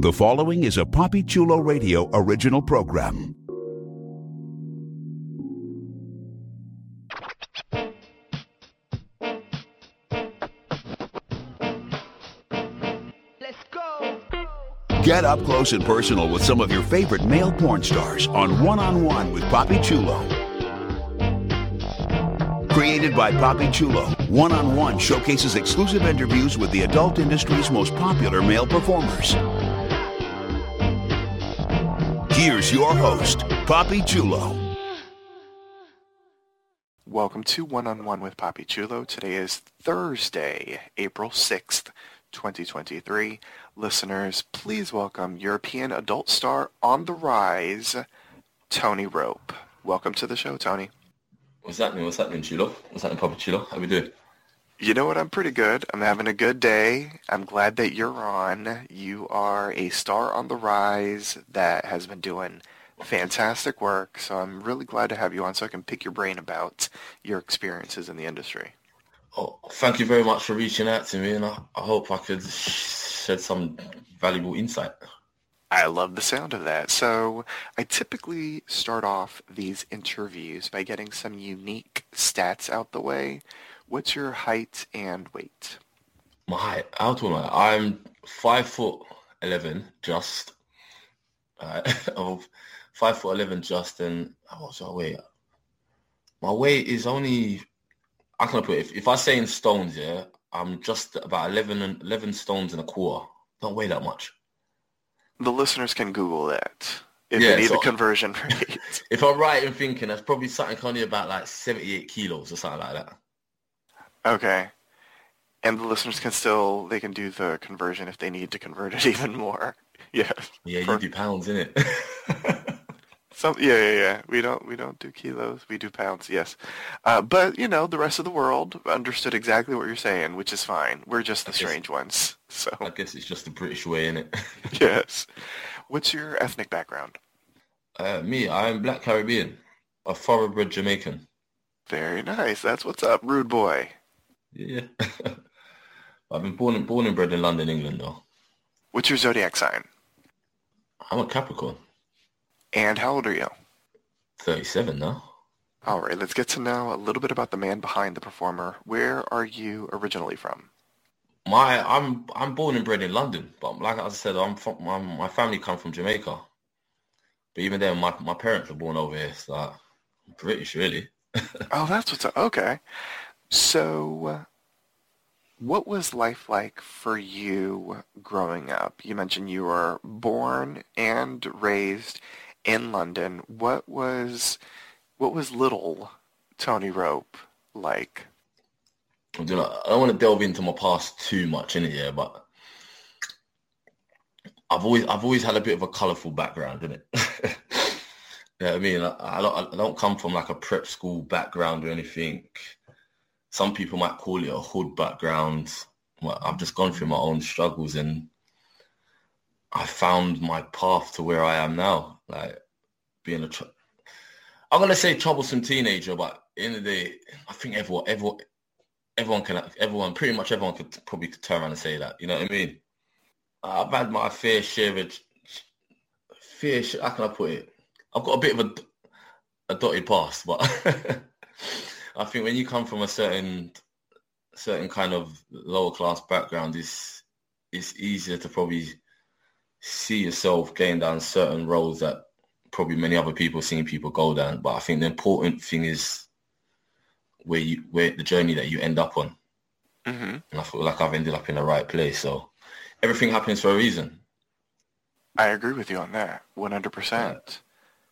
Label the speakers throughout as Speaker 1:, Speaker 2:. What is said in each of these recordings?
Speaker 1: The following is a Papi Chulo Radio original program.
Speaker 2: Let's go.
Speaker 1: Get up close and personal with some of your favorite male porn stars on One on One with Papi Chulo. Created by Papi Chulo, One on One showcases exclusive interviews with the adult industry's most popular male performers. Here's your host, Papi Chulo.
Speaker 3: Welcome to One on One with Papi Chulo. Today is Thursday, April 6th, 2023. Listeners, please welcome European adult star on the rise, Tony Rope. Welcome to the show, Tony.
Speaker 4: What's happening? What's happening, Chulo? What's happening, Papa Chulo? How we doing?
Speaker 3: You know what? I'm pretty good. I'm having a good day. I'm glad that you're on. You are a star on the rise that has been doing fantastic work. So I'm really glad to have you on so I can pick your brain about your experiences in the industry.
Speaker 4: Oh, thank you very much for reaching out to me, and I, I hope I could shed some valuable insight.
Speaker 3: I love the sound of that. So I typically start off these interviews by getting some unique stats out the way. What's your height and weight?
Speaker 4: My height, how tall am I? I'm five foot eleven, just. Uh, of five foot eleven, just, and oh, what's my weight? My weight is only. I can put it? If, if I say in stones, yeah, I'm just about 11, and 11 stones and a quarter. Don't weigh that much.
Speaker 3: The listeners can Google that if
Speaker 4: Yeah,
Speaker 3: they need
Speaker 4: so-
Speaker 3: the conversion rate.
Speaker 4: If I'm right in thinking, that's probably something only about like 78 kilos or something like that.
Speaker 3: Okay. And the listeners can still, they can do the conversion if they need to convert it even more. Yeah.
Speaker 4: Yeah,
Speaker 3: For-
Speaker 4: you do pounds, innit?
Speaker 3: Some, yeah, yeah, yeah. We don't, we don't do kilos. We do pounds. Yes, uh, but you know, the rest of the world understood exactly what you're saying, which is fine. We're just the
Speaker 4: guess-
Speaker 3: strange ones. So
Speaker 4: I guess it's just the British way, in it.
Speaker 3: yes. What's your ethnic background?
Speaker 4: Uh, me, I'm Black Caribbean, a thoroughbred Jamaican.
Speaker 3: Very nice. That's what's up, rude boy.
Speaker 4: Yeah. I've been born and born and bred in London, England, though.
Speaker 3: What's your zodiac sign?
Speaker 4: I'm a Capricorn,
Speaker 3: And how old are you?
Speaker 4: 37 now.
Speaker 3: All right, let's get to know a little bit about the man behind the performer. Where are you originally from?
Speaker 4: My, I'm I'm born and bred in London, but like I said, I'm from my, my family come from Jamaica. But even then, my my parents were born over here, so I'm British, really.
Speaker 3: Oh, that's what's up. Okay. So, uh, what was life like for you growing up? You mentioned you were born and raised in London. What was what was little Tony Rope like?
Speaker 4: I don't want to delve into my past too much in it, yeah, but I've always I've always had a bit of a colourful background in it. you know what I mean? I, I don't I don't come from like a prep school background or anything. Some people might call it a hood background. I've just gone through my own struggles and I found my path to where I am now. Like being a, tr- I'm gonna say troublesome teenager, but in the day, I think everyone, everyone, everyone can, everyone, pretty much everyone could probably could turn around and say that. You know what I mean? I've had my fair share of, fair, how can I put it? I've got a bit of a, a dotted past, but I think when you come from a certain, certain kind of lower class background, it's, it's easier to probably see yourself going down certain roads that probably many other people seeing people go down. But I think the important thing is where you where the journey that you end up on.
Speaker 3: hmm
Speaker 4: And I feel like I've ended up in the right place. So everything happens for a reason.
Speaker 3: I agree with you on that, 100%.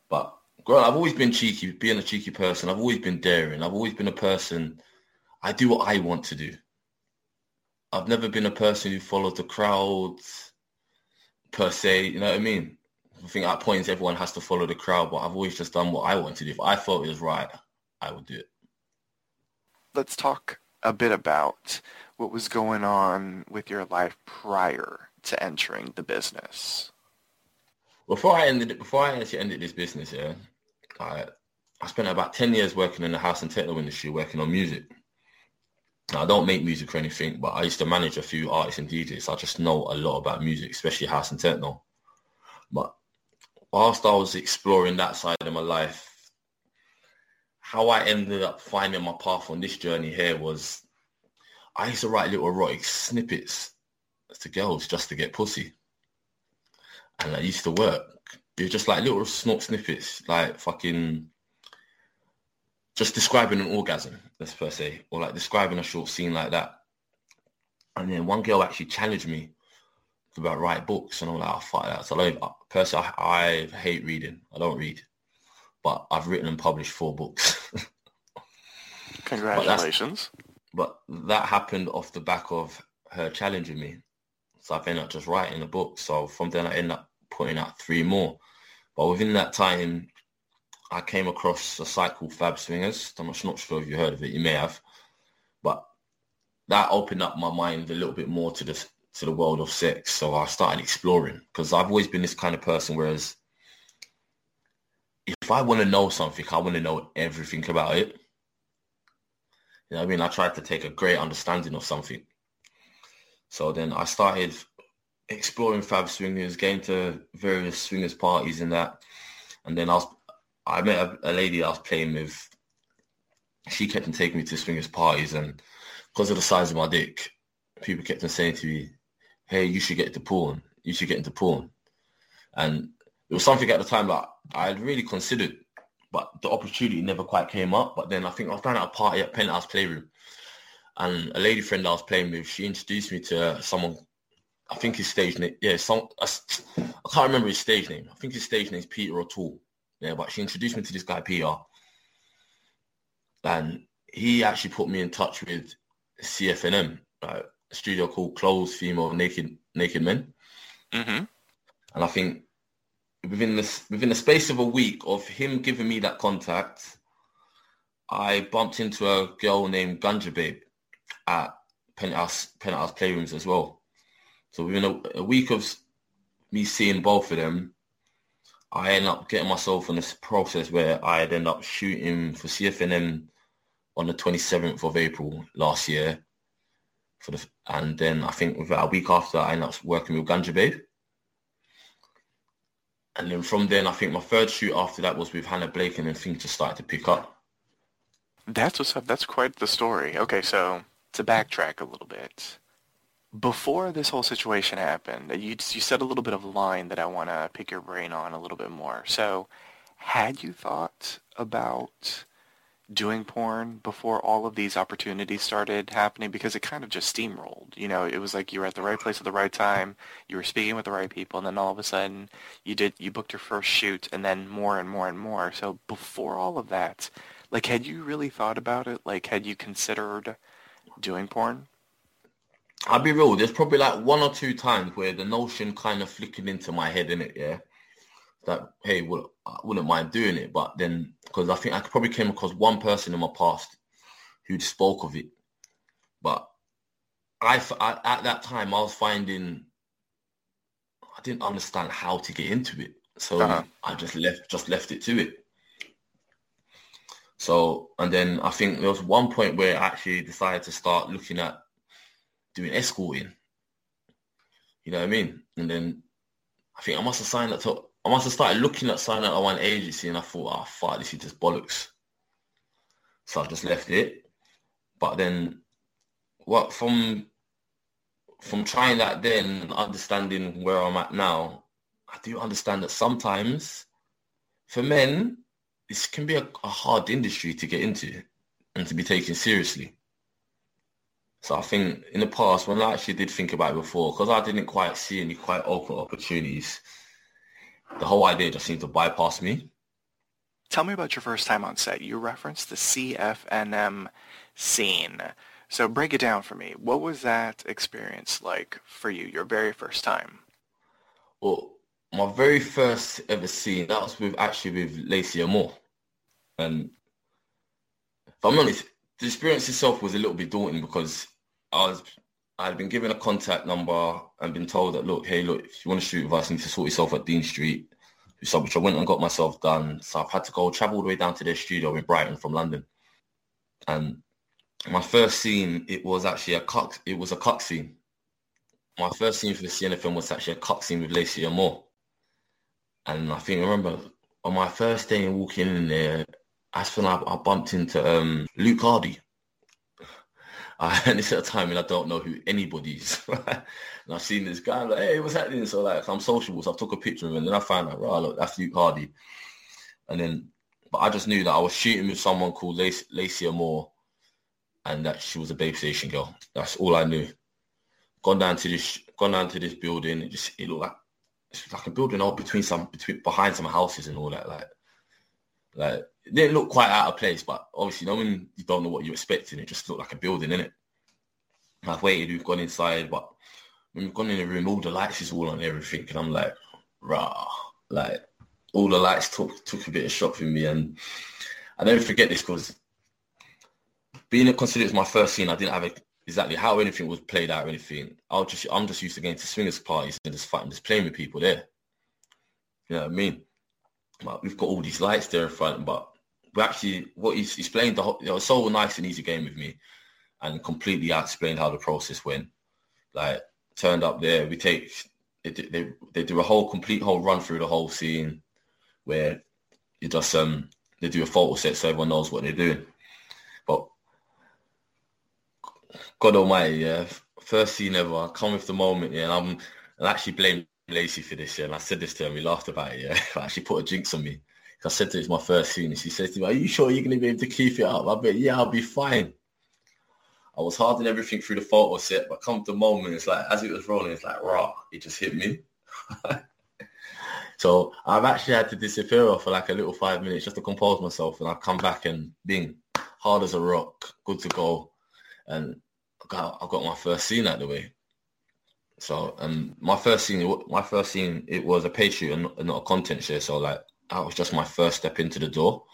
Speaker 4: But growing, I've always been cheeky, being a cheeky person. I've always been daring. I've always been a person. I do what I want to do. I've never been a person who followed the crowds per se. You know what I mean? I think at points everyone has to follow the crowd, but I've always just done what I want to do. If I thought it was right, I would do it.
Speaker 3: Let's talk a bit about what was going on with your life prior to entering the business.
Speaker 4: Before I ended, it- before I actually ended this business, yeah, I I spent about ten years working in the house and techno industry, working on music. Now, I don't make music or anything, but I used to manage a few artists and DJs. So I just know a lot about music, especially house and techno. But whilst I was exploring that side of my life, how I ended up finding my path on this journey here was I used to write little erotic snippets to girls just to get pussy. And that used to work. It was just like little snort snippets, like fucking just describing an orgasm, let's per se, or like describing a short scene like that. And then one girl actually challenged me about write books, and I'm like, oh, fuck that. So I don't, personally, I, I hate reading. I don't read, but I've written and published four books.
Speaker 3: Congratulations.
Speaker 4: But, but that happened off the back of her challenging me. So I've ended up just writing a book. So from then I ended up putting out three more. But within that time, I came across a site called Fab Swingers. I'm not sure if you heard of it. You may have, but that opened up my mind a little bit more to the to the world of sex. So I started exploring because I've always been this kind of person. Whereas if I want to know something, I want to know everything about it. You know what I mean? I tried to take a great understanding of something. So then I started exploring Fab Swingers, going to various swingers parties and that. And then I was I met a, a lady I was playing with. She kept on taking me to swingers parties, and because of the size of my dick, people kept on saying to me, "Hey, you should get into porn. You should get into porn." And it was something at the time that I had really considered, but the opportunity never quite came up. But then I think I found out a party at Penthouse Playroom, and a lady friend I was playing with, she introduced me to someone. I think his stage name, yeah, some I, I can't remember his stage name. I think his stage name is Peter O'Toole. Yeah, but she introduced me to this guy, Peter. And he actually put me in touch with CFNM, a studio called Closed Female Naked Naked Men.
Speaker 3: Mm-hmm.
Speaker 4: And I think within this within the space of a week of him giving me that contact, I bumped into a girl named Ganja Babe at Penthouse Penthouse Playrooms as well. So within a, a week of me seeing both of them, I end up getting myself in this process where I'd end up shooting for CFNM on the 27th of April last year. For the and then I think about a week after I ended up working with Ganja Babe. And then from then I think my third shoot after that was with Hannah Blake and then things just started to pick up.
Speaker 3: That's what's up. That's quite the story. Okay, so to backtrack a little bit before this whole situation happened, you you said a little bit of line that I want to pick your brain on a little bit more. So, had you thought about doing porn before all of these opportunities started happening? Because it kind of just steamrolled. You know, it was like you were at the right place at the right time. You were speaking with the right people, and then all of a sudden, you did you booked your first shoot, and then more and more and more. So before all of that, like, had you really thought about it? Like, had you considered doing porn?
Speaker 4: I'll be real. There's probably like one or two times where the notion kind of flickered into my head, in it, yeah. That hey, well, I wouldn't mind doing it, but then because I think I probably came across one person in my past who spoke of it, but I, I at that time I was finding I didn't understand how to get into it, so uh-huh. I just left just left it to it. So and then I think there was one point where I actually decided to start looking at doing escorting. You know what I mean? And then I think I must have signed up to, I must have started looking at signing up to one agency and I thought, oh, fuck, this is just bollocks. So I just left it. But then what from from trying that then and understanding where I'm at now, I do understand that sometimes for men, this can be a, a hard industry to get into and to be taken seriously. So I think in the past, when I actually did think about it before, because I didn't quite see any quite open opportunities, the whole idea just seemed to bypass me.
Speaker 3: Tell me about your first time on set. You referenced the CFNM scene. So break it down for me. What was that experience like for you, your very first time?
Speaker 4: Well, my very first ever scene, that was with actually with Lacey Moore. And if I'm honest, the experience itself was a little bit daunting because I was I had been given a contact number and been told that look, hey, look, if you want to shoot with us, you need to sort yourself at Dean Street. So which I went and got myself done. So I've had to go travel all the way down to their studio in Brighton from London. And my first scene, it was actually a cock. It was a cock scene. My first scene for the CFNM was actually a cock scene with Lacey Moore. And I think I remember on my first day walking in there, that's when I, I bumped into um, Luke Hardy. I, and it's at a time when I don't know who anybody is. and I've seen this guy, I'm like, hey, what's happening? So like, I'm sociable, so I took a picture of him, and then I found out, right, look, that's Luke Hardy. And then, but I just knew that I was shooting with someone called Lac- Lacey Moore, and that she was a Babe Station girl. That's all I knew. Gone down to this, gone down to this building. It just it looked like it's like a building all between some between behind some houses and all that. Like, like it didn't look quite out of place, but obviously, you know, when you don't know what you're expecting, it just looked like a building, innit? I've waited, we've gone inside, but when we've gone in the room, all the lights is all on everything, and I'm like, rah, like all the lights took took a bit of shock from me, and I never forget this because being considered as my first scene, I didn't have a, exactly how anything was played out or anything. I was just I'm just used to going to swingers parties and just fighting, just playing with people there. You know what I mean? We've got all these lights there in front, but we actually what he's playing the whole, it was so nice and easy game with me, and completely explained how the process went. Like turned up there, we take they, they they do a whole complete whole run through the whole scene, where you just um they do a photo set so everyone knows what they're doing. But God Almighty, yeah, first scene ever. I come with the moment, yeah, and I'm and actually blame Lacey for this, year, And I said this to her, and we laughed about it, yeah. I actually put a jinx on me. I said to her, it's my first scene, and she says to me, "Are you sure you're going to be able to keep it up?" I bet, yeah, I'll be fine. I was hard and everything through the photo set, but come the moment, it's like as it was rolling, it's like raw. It just hit me. so I've actually had to disappear for like a little five minutes just to compose myself, and I've come back and being hard as a rock, good to go, and got, I got my first scene out of the way. So, and my first scene, my first scene, it was a pay shoot and not a content share. So, like, that was just my first step into the door.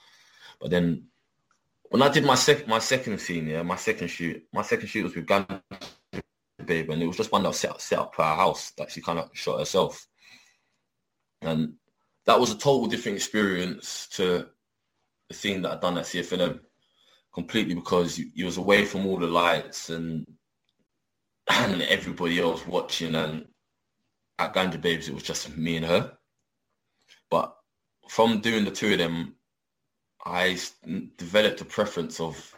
Speaker 4: But then, when I did my second, my second scene, yeah, my second shoot, my second shoot was with Ganja Babe, and it was just one that was set up, set up our house that she kind of shot herself, and that was a total different experience to the scene that I'd done at CFNM completely because you, you was away from all the lights and and everybody else watching and at Ganja Babes it was just me and her. But from doing the two of them, I developed a preference of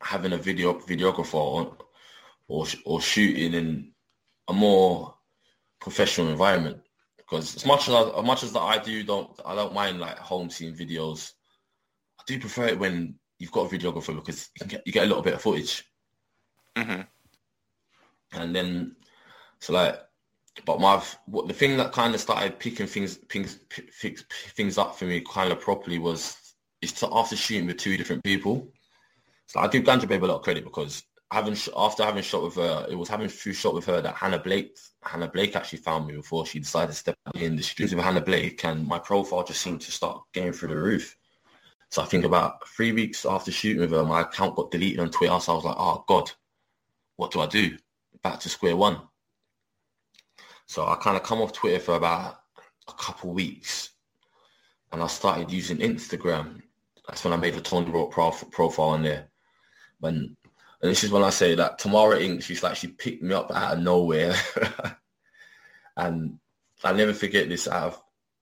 Speaker 4: having a video videographer or or, or shooting in a more professional environment because as much as I, as much as that I do don't I don't mind like home scene videos. I do prefer it when you've got a videographer because you, get, you get a little bit of footage.
Speaker 3: Mm-hmm.
Speaker 4: And then, so like, but my what the thing that kind of started picking things things things, things up for me kind of properly was is to after shooting with two different people. So I give Ganja Babe a lot of credit because having after having shot with her, it was having few shot with her that Hannah Blake Hannah Blake actually found me before she decided to step in the industry with Hannah Blake, and my profile just seemed to start going through the roof. So I think about three weeks after shooting with her, my account got deleted on Twitter. So I was like, oh God, what do I do? Back to square one. So I kind of come off Twitter for about a couple weeks and I started using Instagram. That's when I made the Tony Rope profile on there. When, and this is when I say that Tamara Inc. She's like, she picked me up out of nowhere. and I never forget this of,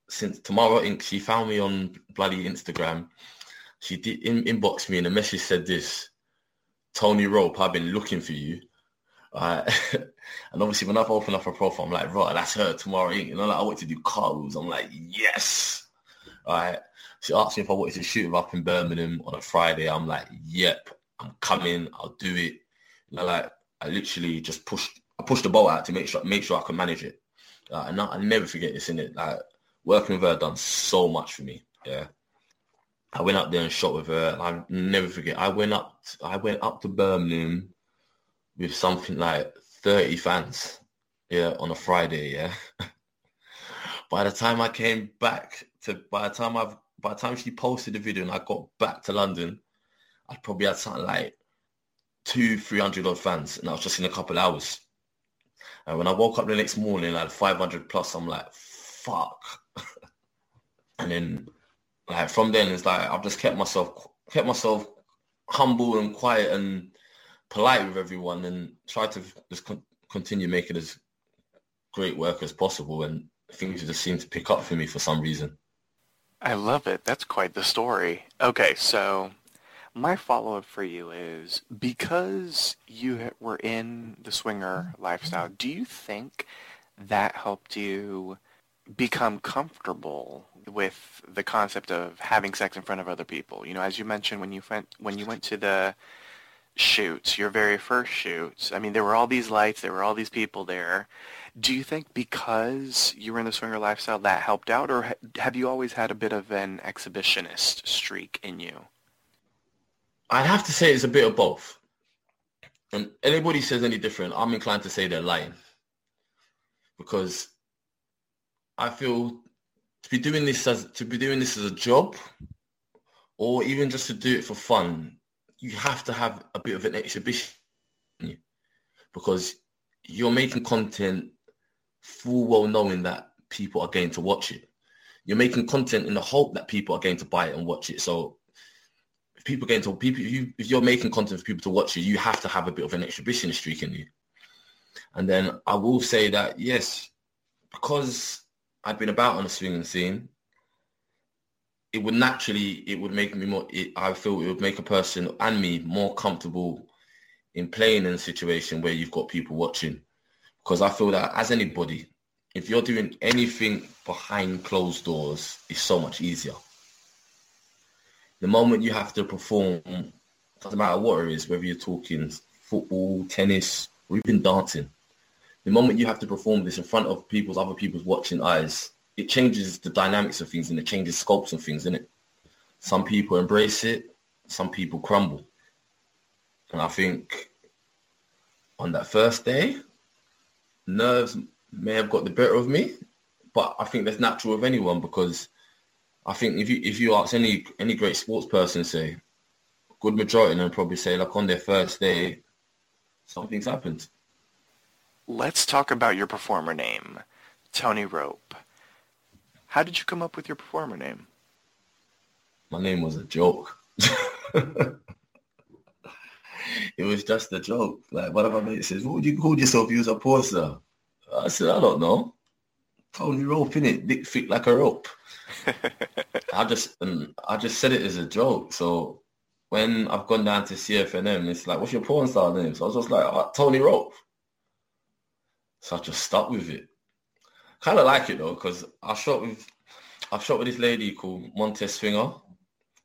Speaker 4: since Tamara Inc. She found me on bloody Instagram she did in, inbox me and the message said this, Tony Rope, I've been looking for you. Uh, and obviously when I've opened up a profile, I'm like, right, that's her tomorrow. You know, like I want to do cartwheels. I'm like, yes. All right. She asked me if I wanted to shoot her up in Birmingham on a Friday. I'm like, yep, I'm coming. I'll do it. You know, like I literally just pushed, I pushed the boat out to make sure, make sure I can manage it. Uh, and I, I never forget this in it. Like working with her done so much for me. Yeah. I went up there and shot with her. I never forget. I went up. I went up to Birmingham with something like thirty fans. Yeah, on a Friday. Yeah. by the time I came back to, by the time I've, by the time she posted the video and I got back to London, I'd probably had something like two, three hundred odd fans, and that was just in a couple hours. And when I woke up the next morning, I had five hundred plus. I'm like, fuck. and then like from then it's like I've just kept myself kept myself humble and quiet and polite with everyone and try to just con- continue making as great work as possible. And things just seem to pick up for me for some reason.
Speaker 3: I love it. That's quite the story. Okay, so my follow-up for you is because you were in the swinger lifestyle, do you think that helped you become comfortable with the concept of having sex in front of other people? You know, as you mentioned when you went when you went to the shoots, your very first shoots. I mean, there were all these lights, there were all these people there. Do you think because you were in the swinger lifestyle that helped out, or have you always had a bit of an exhibitionist streak in you?
Speaker 4: I'd have to say it's a bit of both. And anybody says any different, I'm inclined to say they're lying. Because I feel to be doing this as to be doing this as a job or even just to do it for fun, you have to have a bit of an exhibition because you're making content full well knowing that people are going to watch it. You're making content in the hope that people are going to buy it and watch it. So if people get into people, if, you, if you're making content for people to watch you, you have to have a bit of an exhibition streak in you. And then I will say that yes, because I've been about on the swinging scene, it would naturally, it would make me more, it, I feel it would make a person and me more comfortable in playing in a situation where you've got people watching. Because I feel that as anybody, if you're doing anything behind closed doors, it's so much easier. The moment you have to perform, doesn't matter what it is, whether you're talking football, tennis, or even dancing, the moment you have to perform this in front of people's other people's watching eyes, it changes the dynamics of things and it changes scopes of things, it? Some people embrace it, some people crumble. And I think on that first day, nerves may have got the better of me, but I think that's natural of anyone because I think if you if you ask any any great sports person, say, good majority of them probably say like on their first day, something's happened.
Speaker 3: Let's talk about your performer name, Tony Rope. How did you come up with your performer name?
Speaker 4: My name was a joke. it was just a joke. Like one of my mates says, "What would you call yourself? You was a porn star." I said, "I don't know." Tony Rope in it, big thick like a rope. I just I just said it as a joke. So when I've gone down to CFNM, it's like, "What's your porn star name?" So I was just like, oh, "Tony Rope." So I just stuck with it. Kind of like it though, because I shot with I've shot with this lady called Montez Swinger.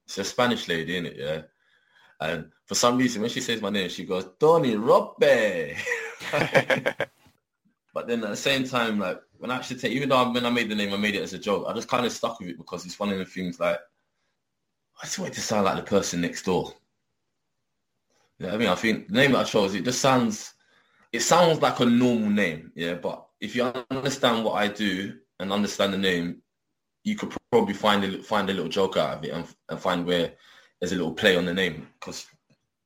Speaker 4: It's a Spanish lady, isn't it? Yeah. And for some reason, when she says my name, she goes, Tony Rope. but then at the same time, like when I actually take, even though I, when I made the name, I made it as a joke. I just kind of stuck with it because it's one of the things like I just want it to sound like the person next door. Yeah, I mean, I think the name that I chose, it just sounds, it sounds like a normal name, yeah. But if you understand what I do and understand the name, you could probably find a find a little joke out of it and, and find where there's a little play on the name because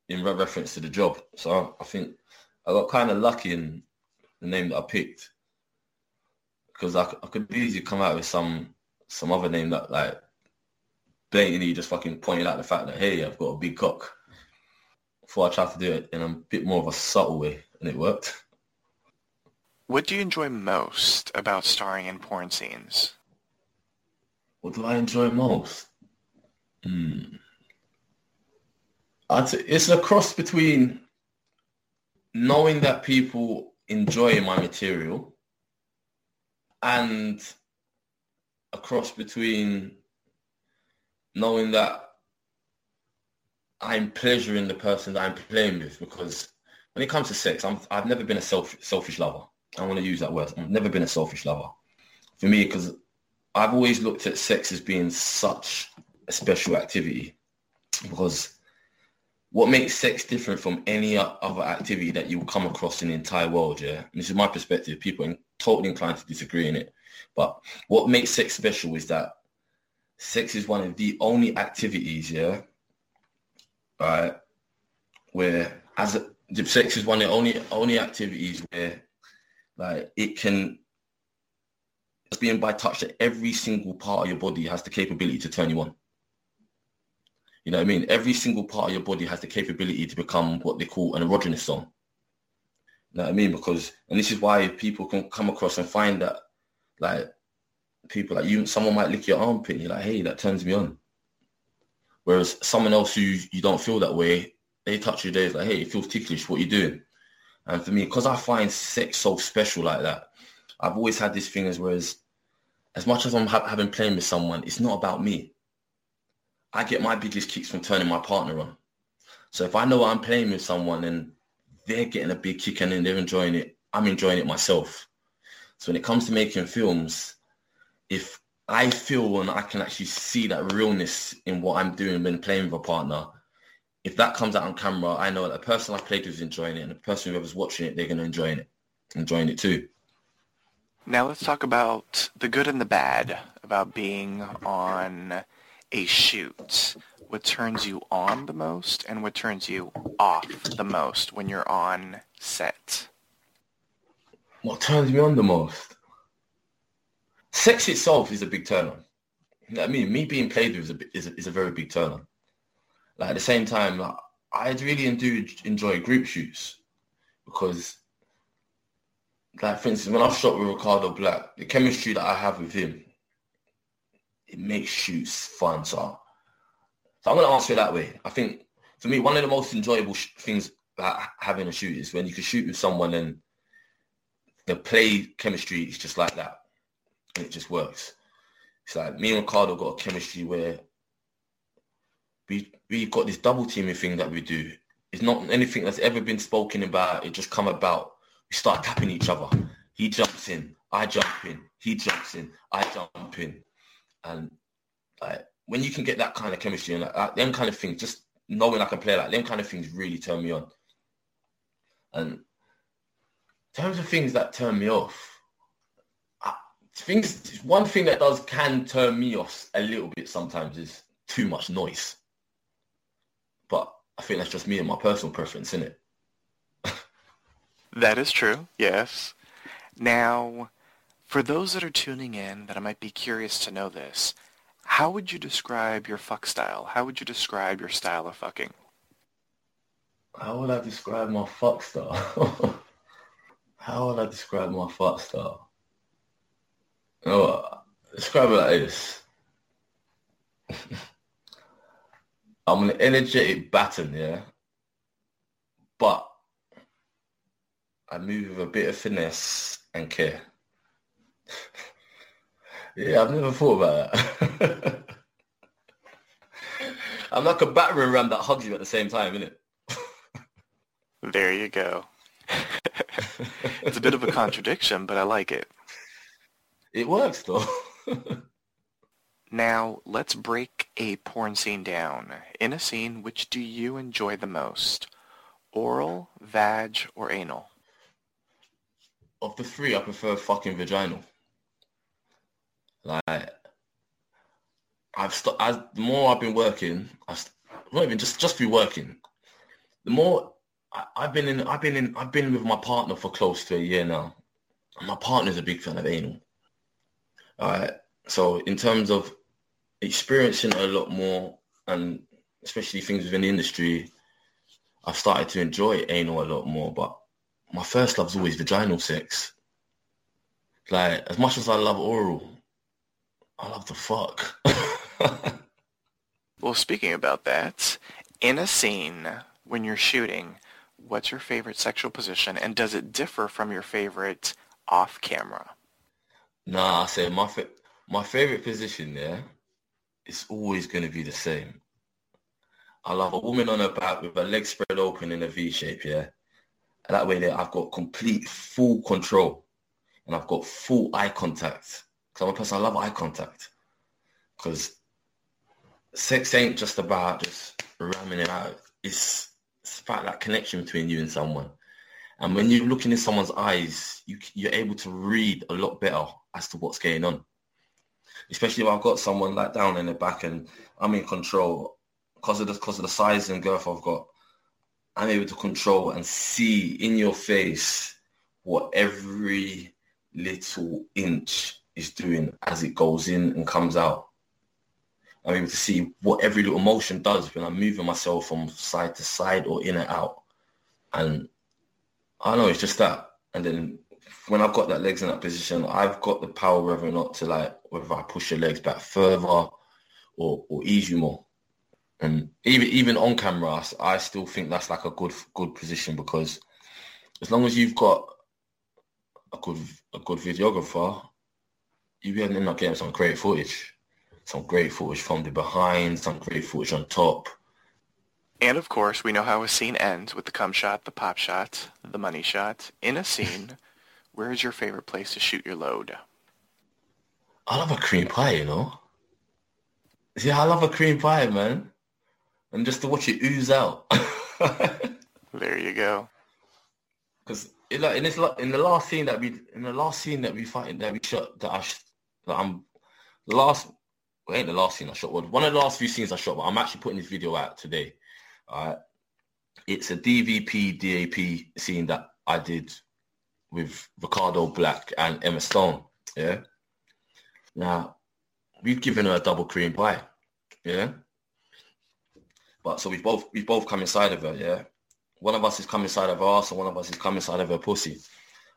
Speaker 4: in reference to the job. So I think I got kind of lucky in the name that I picked because I, I could easily come out with some some other name that like blatantly just fucking pointed out the fact that hey I've got a big cock. Before I tried to do it in a bit more of a subtle way, and it worked.
Speaker 3: What do you enjoy most about starring in porn scenes?
Speaker 4: What do I enjoy most? Hmm. It's a cross between knowing that people enjoy my material and a cross between knowing that I'm pleasuring the person that I'm playing with because when it comes to sex, i have never been a self, selfish lover. I want to use that word. I've never been a selfish lover. For me, because I've always looked at sex as being such a special activity because what makes sex different from any other activity that you'll come across in the entire world, yeah? And this is my perspective. People are totally inclined to disagree in it. But what makes sex special is that sex is one of the only activities, yeah, right, where as a, sex is one of the only only activities where like it can just being by touch that every single part of your body has the capability to turn you on. You know what I mean? Every single part of your body has the capability to become what they call an erogenous zone. You know what I mean? Because, and this is why people can come across and find that, like, people like you, someone might lick your armpit and you're like, hey, that turns me on. Whereas someone else who you don't feel that way, they touch you there, it's like, hey, it feels ticklish, what are you doing? And for me, because I find sex so special like that, I've always had this thing as whereas as much as I'm ha- having playing with someone, it's not about me. I get my biggest kicks from turning my partner on. So if I know I'm playing with someone and they're getting a big kick and then they're enjoying it, I'm enjoying it myself. So when it comes to making films, if I feel and I can actually see that realness in what I'm doing when playing with a partner, if that comes out on camera, I know that the person I played with is enjoying it and the person whoever's watching it, they're going to enjoy it, enjoying it too.
Speaker 3: Now let's talk about the good and the bad about being on a shoot, what turns you on the most and what turns you off the most when you're on set?
Speaker 4: What turns me on the most? Sex itself is a big turn on. I mean, me being played with is a, is a, is a very big turn on. Like at the same time, like, I really do enjoy group shoots because, like for instance, when I've shot with Ricardo Black, the chemistry that I have with him it makes shoots fun. So, so I'm to answer it that way. I think for me, one of the most enjoyable sh- things about having a shoot is when you can shoot with someone and the play chemistry is just like that. And it just works. It's like me and Ricardo got a chemistry where we we've got this double teaming thing that we do. It's not anything that's ever been spoken about. It just come about. We start tapping each other. He jumps in, I jump in. He jumps in, I jump in and like when you can get that kind of chemistry and like, them kind of things, just knowing I can play like them kind of things really turn me on. And terms of things that turn me off, I, things one thing that does can turn me off a little bit sometimes is too much noise. I think that's just me and my personal preference, isn't it?
Speaker 3: that is true. Yes. Now, for those that are tuning in that I might be curious to know this, how would you describe your fuck style? How would you describe your style of fucking?
Speaker 4: How would I describe my fuck style? how would I describe my fuck style? Oh, describe it like this. I'm an energetic baton, yeah? But I move with a bit of finesse and care. yeah, I've never thought about that. I'm like a battering ram that hugs you at the same time, isn't it?
Speaker 3: there you go. it's a bit of a contradiction, but I like it.
Speaker 4: It works though.
Speaker 3: Now, let's break a porn scene down. In a scene, which do you enjoy the most? Oral, vag, or anal?
Speaker 4: Of the three, I prefer fucking vaginal. Like I've st- as the more I've been working, I've st- not even just just through working. The more I, have been in, I've been in, I've been with my partner for close to a year now, and my partner's a big fan of anal. All right, so in terms of experiencing a lot more, and especially things within the industry, I've started to enjoy anal a lot more. But my first love's always vaginal sex. Like as much as I love oral, I love the fuck.
Speaker 3: well, speaking about that, in a scene when you're shooting, what's your favorite sexual position, and does it differ from your favorite off camera?
Speaker 4: Nah, I say my fa- my favorite position there is always going to be the same. I love a woman on her back with her legs spread open in a V shape, yeah. And that way there, I've got complete full control and I've got full eye contact because I'm a person, I love eye contact. Because sex ain't just about just ramming it out. It's, it's about that connection between you and someone. And when you're looking in someone's eyes, you, you're able to read a lot better as to what's going on. Especially if I've got someone like down in the back and I'm in control because of the, because of the size and girth I've got. I'm able to control and see in your face what every little inch is doing as it goes in and comes out. I'm able to see what every little motion does when I'm moving myself from side to side or in and out. And I know, it's just that. And then when I've got that legs in that position, I've got the power whether or not to like, whether I push your legs back further or, or ease you more. And even even on camera, I still think that's like a good good position because as long as you've got a good a good videographer, you end up getting some great footage, some great footage from the behind, some great footage on top.
Speaker 3: And of course, we know how a scene ends with the cum shot, the pop shot, the money shot. In a scene, where is your favorite place to shoot your load?
Speaker 4: I love a cream pie, you know. Yeah, I love a cream pie, man. And just to watch it ooze out.
Speaker 3: there you go.
Speaker 4: Because in, in this in the last scene that we in the last scene that we fight that we shot that I that I'm the last well, ain't the last scene I shot. Well, one of the last few scenes I shot, but I'm actually putting this video out today. Alright. It's a DVP DAP scene that I did with Ricardo Black and Emma Stone. Yeah. Now, we've given her a double cream pie. Yeah. But so we both we both come inside of her, yeah. One of us is coming inside of her ass and one of us is coming inside of her pussy.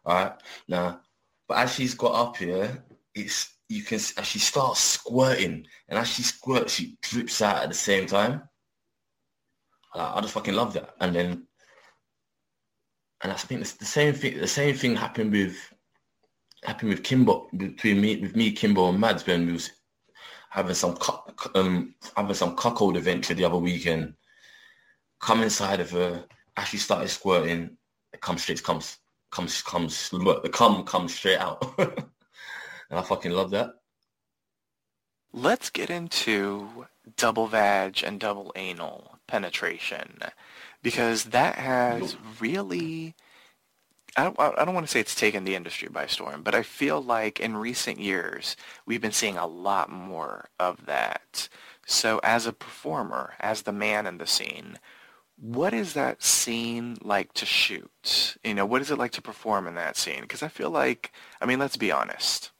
Speaker 4: Alright. Now, but as she's got up here, it's you can as she starts squirting and as she squirts, she drips out at the same time. I just fucking love that. And then and I think the same thing. The same thing happened with happened with Kimbo between me with me, Kimbo and Mads when we was having some um having some cuckold adventure the other weekend. Come inside of her, actually started squirting. It comes straight, comes comes comes the cum comes straight out, and I fucking love that.
Speaker 3: Let's get into double vag and double anal penetration because that has really I don't, I don't want to say it's taken the industry by storm, but I feel like in recent years we've been seeing a lot more of that. So as a performer, as the man in the scene, what is that scene like to shoot? You know, what is it like to perform in that scene? Because I feel like, I mean, let's be honest.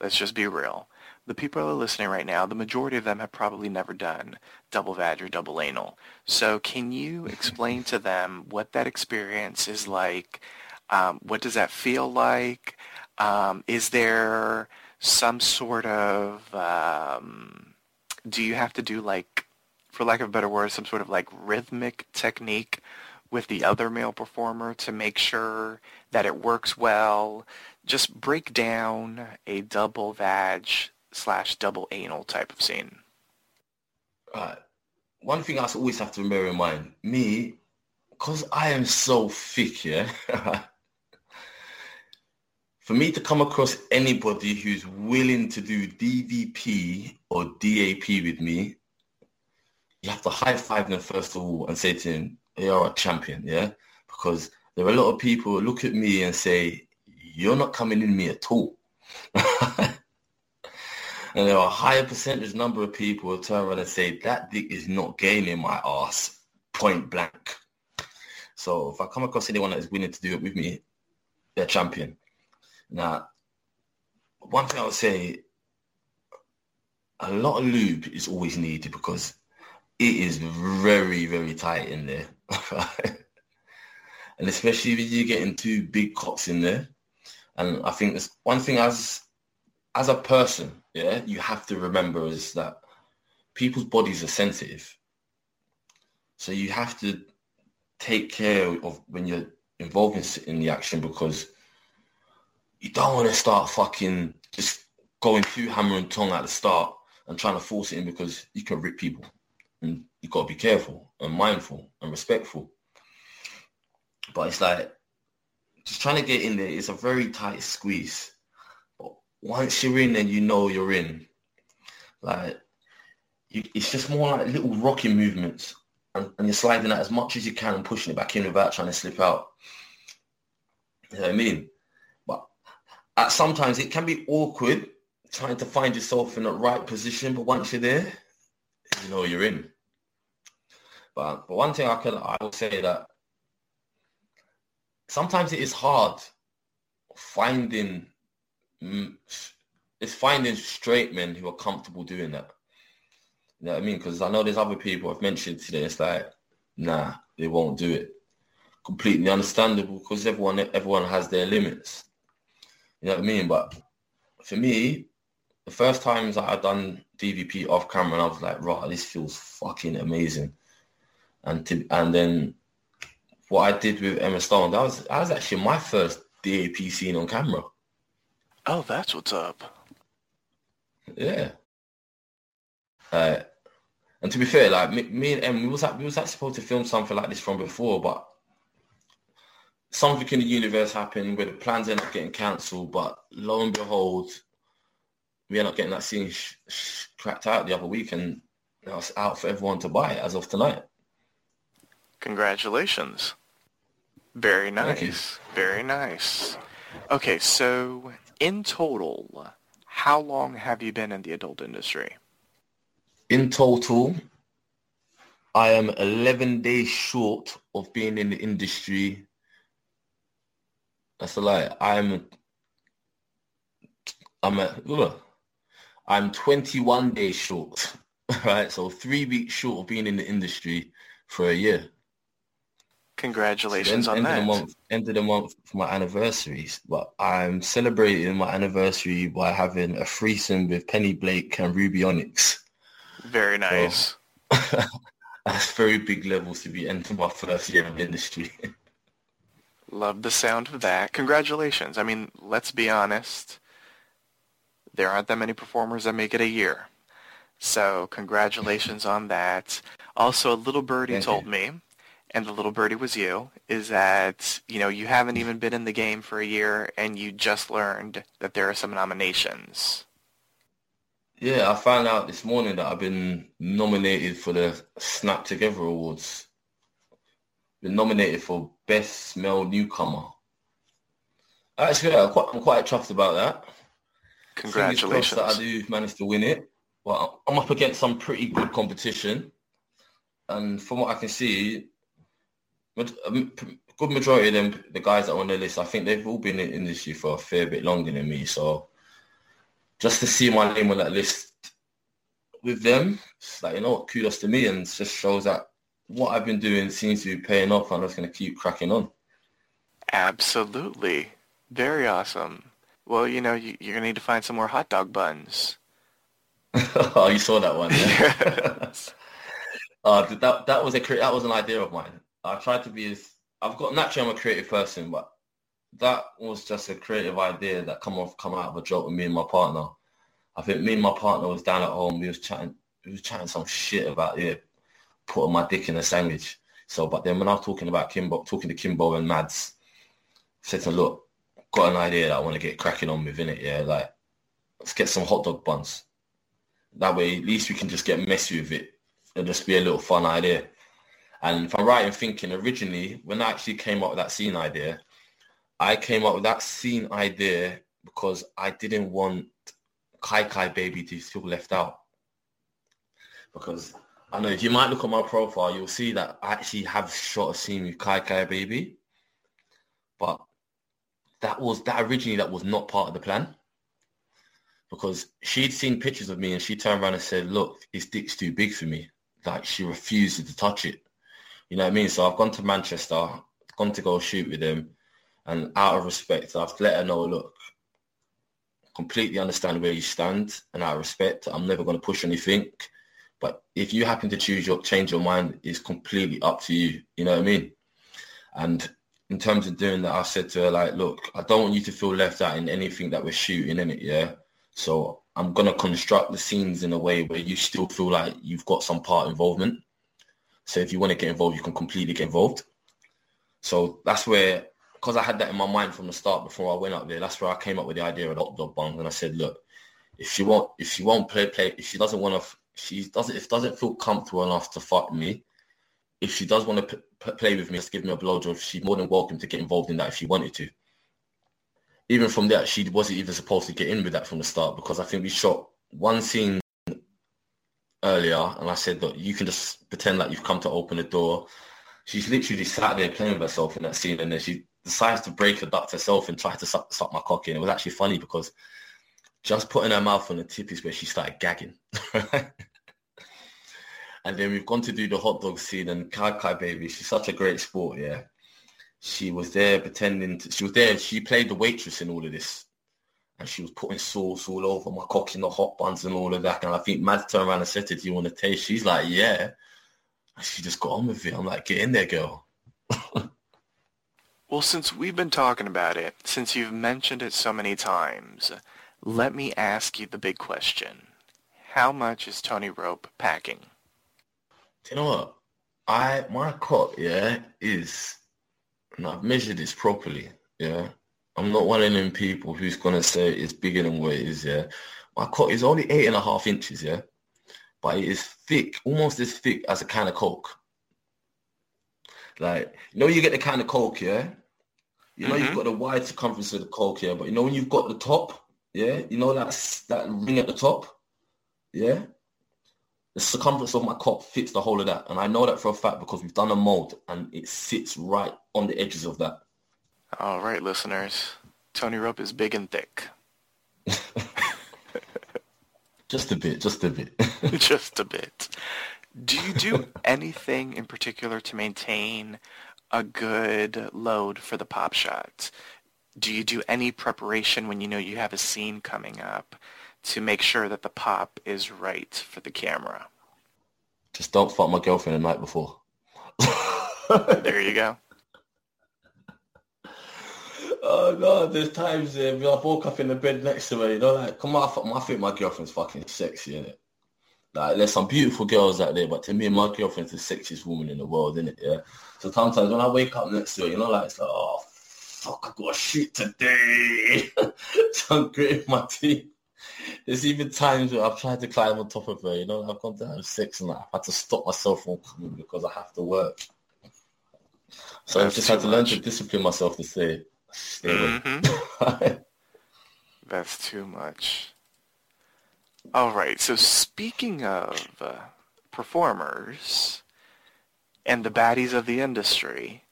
Speaker 3: Let's just be real the people that are listening right now, the majority of them have probably never done double vag or double anal. So can you explain to them what that experience is like? Um, what does that feel like? Um, is there some sort of, um, do you have to do like, for lack of a better word, some sort of like rhythmic technique with the other male performer to make sure that it works well? Just break down a double vag slash double anal type of scene.
Speaker 4: Right. One thing I always have to bear in mind, me, because I am so thick, yeah. For me to come across anybody who's willing to do DVP or DAP with me, you have to high five them first of all and say to him, you're a champion, yeah? Because there are a lot of people look at me and say, you're not coming in me at all. And there are a higher percentage number of people who turn around and say, that dick is not gaining my ass, point blank. So if I come across anyone that is willing to do it with me, they're champion. Now, one thing I would say, a lot of lube is always needed because it is very, very tight in there. and especially if you're getting two big cocks in there. And I think there's one thing as as a person, yeah, you have to remember is that people's bodies are sensitive. So you have to take care of when you're involved in, in the action because you don't want to start fucking just going through hammer and tongue at the start and trying to force it in because you can rip people. And you've got to be careful and mindful and respectful. But it's like just trying to get in there is a very tight squeeze once you're in and you know you're in, like you, it's just more like little rocking movements and, and, you're sliding out as much as you can and pushing it back in without trying to slip out. You know what I mean? But at sometimes it can be awkward trying to find yourself in the right position, but once you're there, you know you're in. But, but one thing I can I will say that sometimes it is hard finding it's finding straight men who are comfortable doing that. You know what I mean? Because I know there's other people I've mentioned today. It's like, nah, they won't do it. Completely understandable because everyone everyone has their limits. You know what I mean? But for me, the first times that I've done DVP off camera, I was like, right, this feels fucking amazing. And to, and then what I did with Emma Stone, that was that was actually my first DAP scene on camera.
Speaker 3: Oh, that's what's up.
Speaker 4: Yeah. Uh, and to be fair, like me, me and Em, we was we was actually supposed to film something like this from before, but something in the universe happened where the plans end up getting cancelled. But lo and behold, we end up getting that scene sh- sh- cracked out the other week, and it's out for everyone to buy as of tonight.
Speaker 3: Congratulations. Very nice. Very nice. Okay, so in total, how long have you been in the adult industry?
Speaker 4: In total, I am 11 days short of being in the industry. That's a lie. I'm I'm a, I'm 21 days short, right? So three weeks short of being in the industry for a year.
Speaker 3: Congratulations
Speaker 4: so on
Speaker 3: end
Speaker 4: that. Of the month, end of the month for my anniversaries, but I'm celebrating my anniversary by having a threesome with Penny Blake and Ruby Onyx.
Speaker 3: Very nice.
Speaker 4: So, that's very big levels to be entering my first year in the industry.
Speaker 3: Love the sound of that. Congratulations. I mean, let's be honest. There aren't that many performers that make it a year. So congratulations on that. Also, a little birdie
Speaker 4: Thank
Speaker 3: told
Speaker 4: you.
Speaker 3: me and the little birdie was you, is that, you know, you haven't even been in the game for a year and you just learned that there are some nominations.
Speaker 4: Yeah, I found out this morning that I've been nominated for the Snap Together Awards. Been nominated for Best Male Newcomer. Actually, I'm quite, I'm quite chuffed about that.
Speaker 3: Congratulations.
Speaker 4: that I do manage to win it. Well, I'm up against some pretty good competition. And from what I can see, maj- a m- p- good majority of them, the guys that are on the list, I think they've all been in the industry for a fair bit longer than me. So just to see my name on that list with them, it's like, you know what, kudos to me. And it just shows that what I've been doing seems to be paying off. I'm just going to keep cracking on.
Speaker 3: Absolutely. Very awesome. Well, you know, you, you're going to need to find some more hot dog buns.
Speaker 4: oh, you saw that one. Yeah? uh, that that was a that was an idea of mine. I tried to be as I've got naturally I'm a creative person, but that was just a creative idea that come off come out of a joke with me and my partner. I think me and my partner was down at home. We was chatting. We was chatting some shit about yeah, putting my dick in a sandwich. So, but then when I was talking about Kimbo, talking to Kimbo and Mads, said to them, look, got an idea that I want to get cracking on with in it. Yeah, like let's get some hot dog buns. That way, at least we can just get messy with it and just be a little fun idea. And if I'm right in thinking, originally, when I actually came up with that scene idea, I came up with that scene idea because I didn't want Kai Kai Baby to feel left out. Because I know if you might look at my profile, you'll see that I actually have shot a scene with Kai Kai Baby. But that was that originally that was not part of the plan because she'd seen pictures of me and she turned around and said, look, his dick's too big for me. Like she refused to touch it. You know what I mean? So I've gone to Manchester, gone to go shoot with him. And out of respect, I've let her know, look, completely understand where you stand. And out of respect, I'm never going to push anything. But if you happen to choose your change your mind, it's completely up to you. You know what I mean? And in terms of doing that, I said to her, like, look, I don't want you to feel left out in anything that we're shooting in it, yeah? So I'm going to construct the scenes in a way where you still feel like you've got some part involvement. So if you want to get involved, you can completely get involved. So that's where, because I had that in my mind from the start before I went up there, that's where I came up with the idea of the dog bun. And I said, look, if she won't, if she won't play, play, if she doesn't want to, she doesn't, if doesn't feel comfortable enough to fuck me, if she does want to p- p- play with me, just give me a blowjob. She's more than welcome to get involved in that if she wanted to. Even from that, she wasn't even supposed to get in with that from the start because I think we shot one scene earlier and I said, look, you can just pretend like you've come to open the door. She's literally sat there playing with herself in that scene and then she decides to break her duct herself and try to suck, suck my cock in. It was actually funny because just putting her mouth on the tip is where she started gagging. And then we've gone to do the hot dog scene and Kai Kai baby, she's such a great sport, yeah. She was there pretending to, she was there, she played the waitress in all of this. And she was putting sauce all over my cock in the hot buns and all of that. And I think Matt turned around and said to do you want to taste? She's like, yeah. And she just got on with it. I'm like, get in there, girl.
Speaker 3: well, since we've been talking about it, since you've mentioned it so many times, let me ask you the big question. How much is Tony Rope packing?
Speaker 4: Do you know what? I my cock, yeah, is and I've measured this properly, yeah. I'm not one of them people who's gonna say it's bigger than what it is, yeah. My cock is only eight and a half inches, yeah. But it is thick, almost as thick as a can of Coke. Like, you know you get the can of Coke, yeah? You know mm-hmm. you've got the wide circumference of the Coke, yeah, but you know when you've got the top, yeah, you know that that ring at the top, yeah. The circumference of my cock fits the whole of that, and I know that for a fact because we've done a mold, and it sits right on the edges of that.
Speaker 3: All right, listeners, Tony Rope is big and thick.
Speaker 4: just a bit, just a bit.
Speaker 3: just a bit. Do you do anything in particular to maintain a good load for the pop shot? do you do any preparation when you know you have a scene coming up to make sure that the pop is right for the camera?
Speaker 4: Just don't fuck my girlfriend the night before.
Speaker 3: there you go.
Speaker 4: Oh god, there's times uh, I woke up in the bed next to her, you know, like come on, I think my girlfriend's fucking sexy, innit? Like there's some beautiful girls out there, but to me, my girlfriend's the sexiest woman in the world, innit? Yeah. So sometimes when I wake up next to her, you know, like it's like, oh fuck, I got to shoot today. so I'm gritting my teeth. There's even times where I've tried to climb on top of her, you know, I've gone to have sex and I've had to stop myself from coming because I have to work. So That's I've just had to much. learn to discipline myself to say, mm-hmm.
Speaker 3: That's too much. All right, so speaking of uh, performers and the baddies of the industry,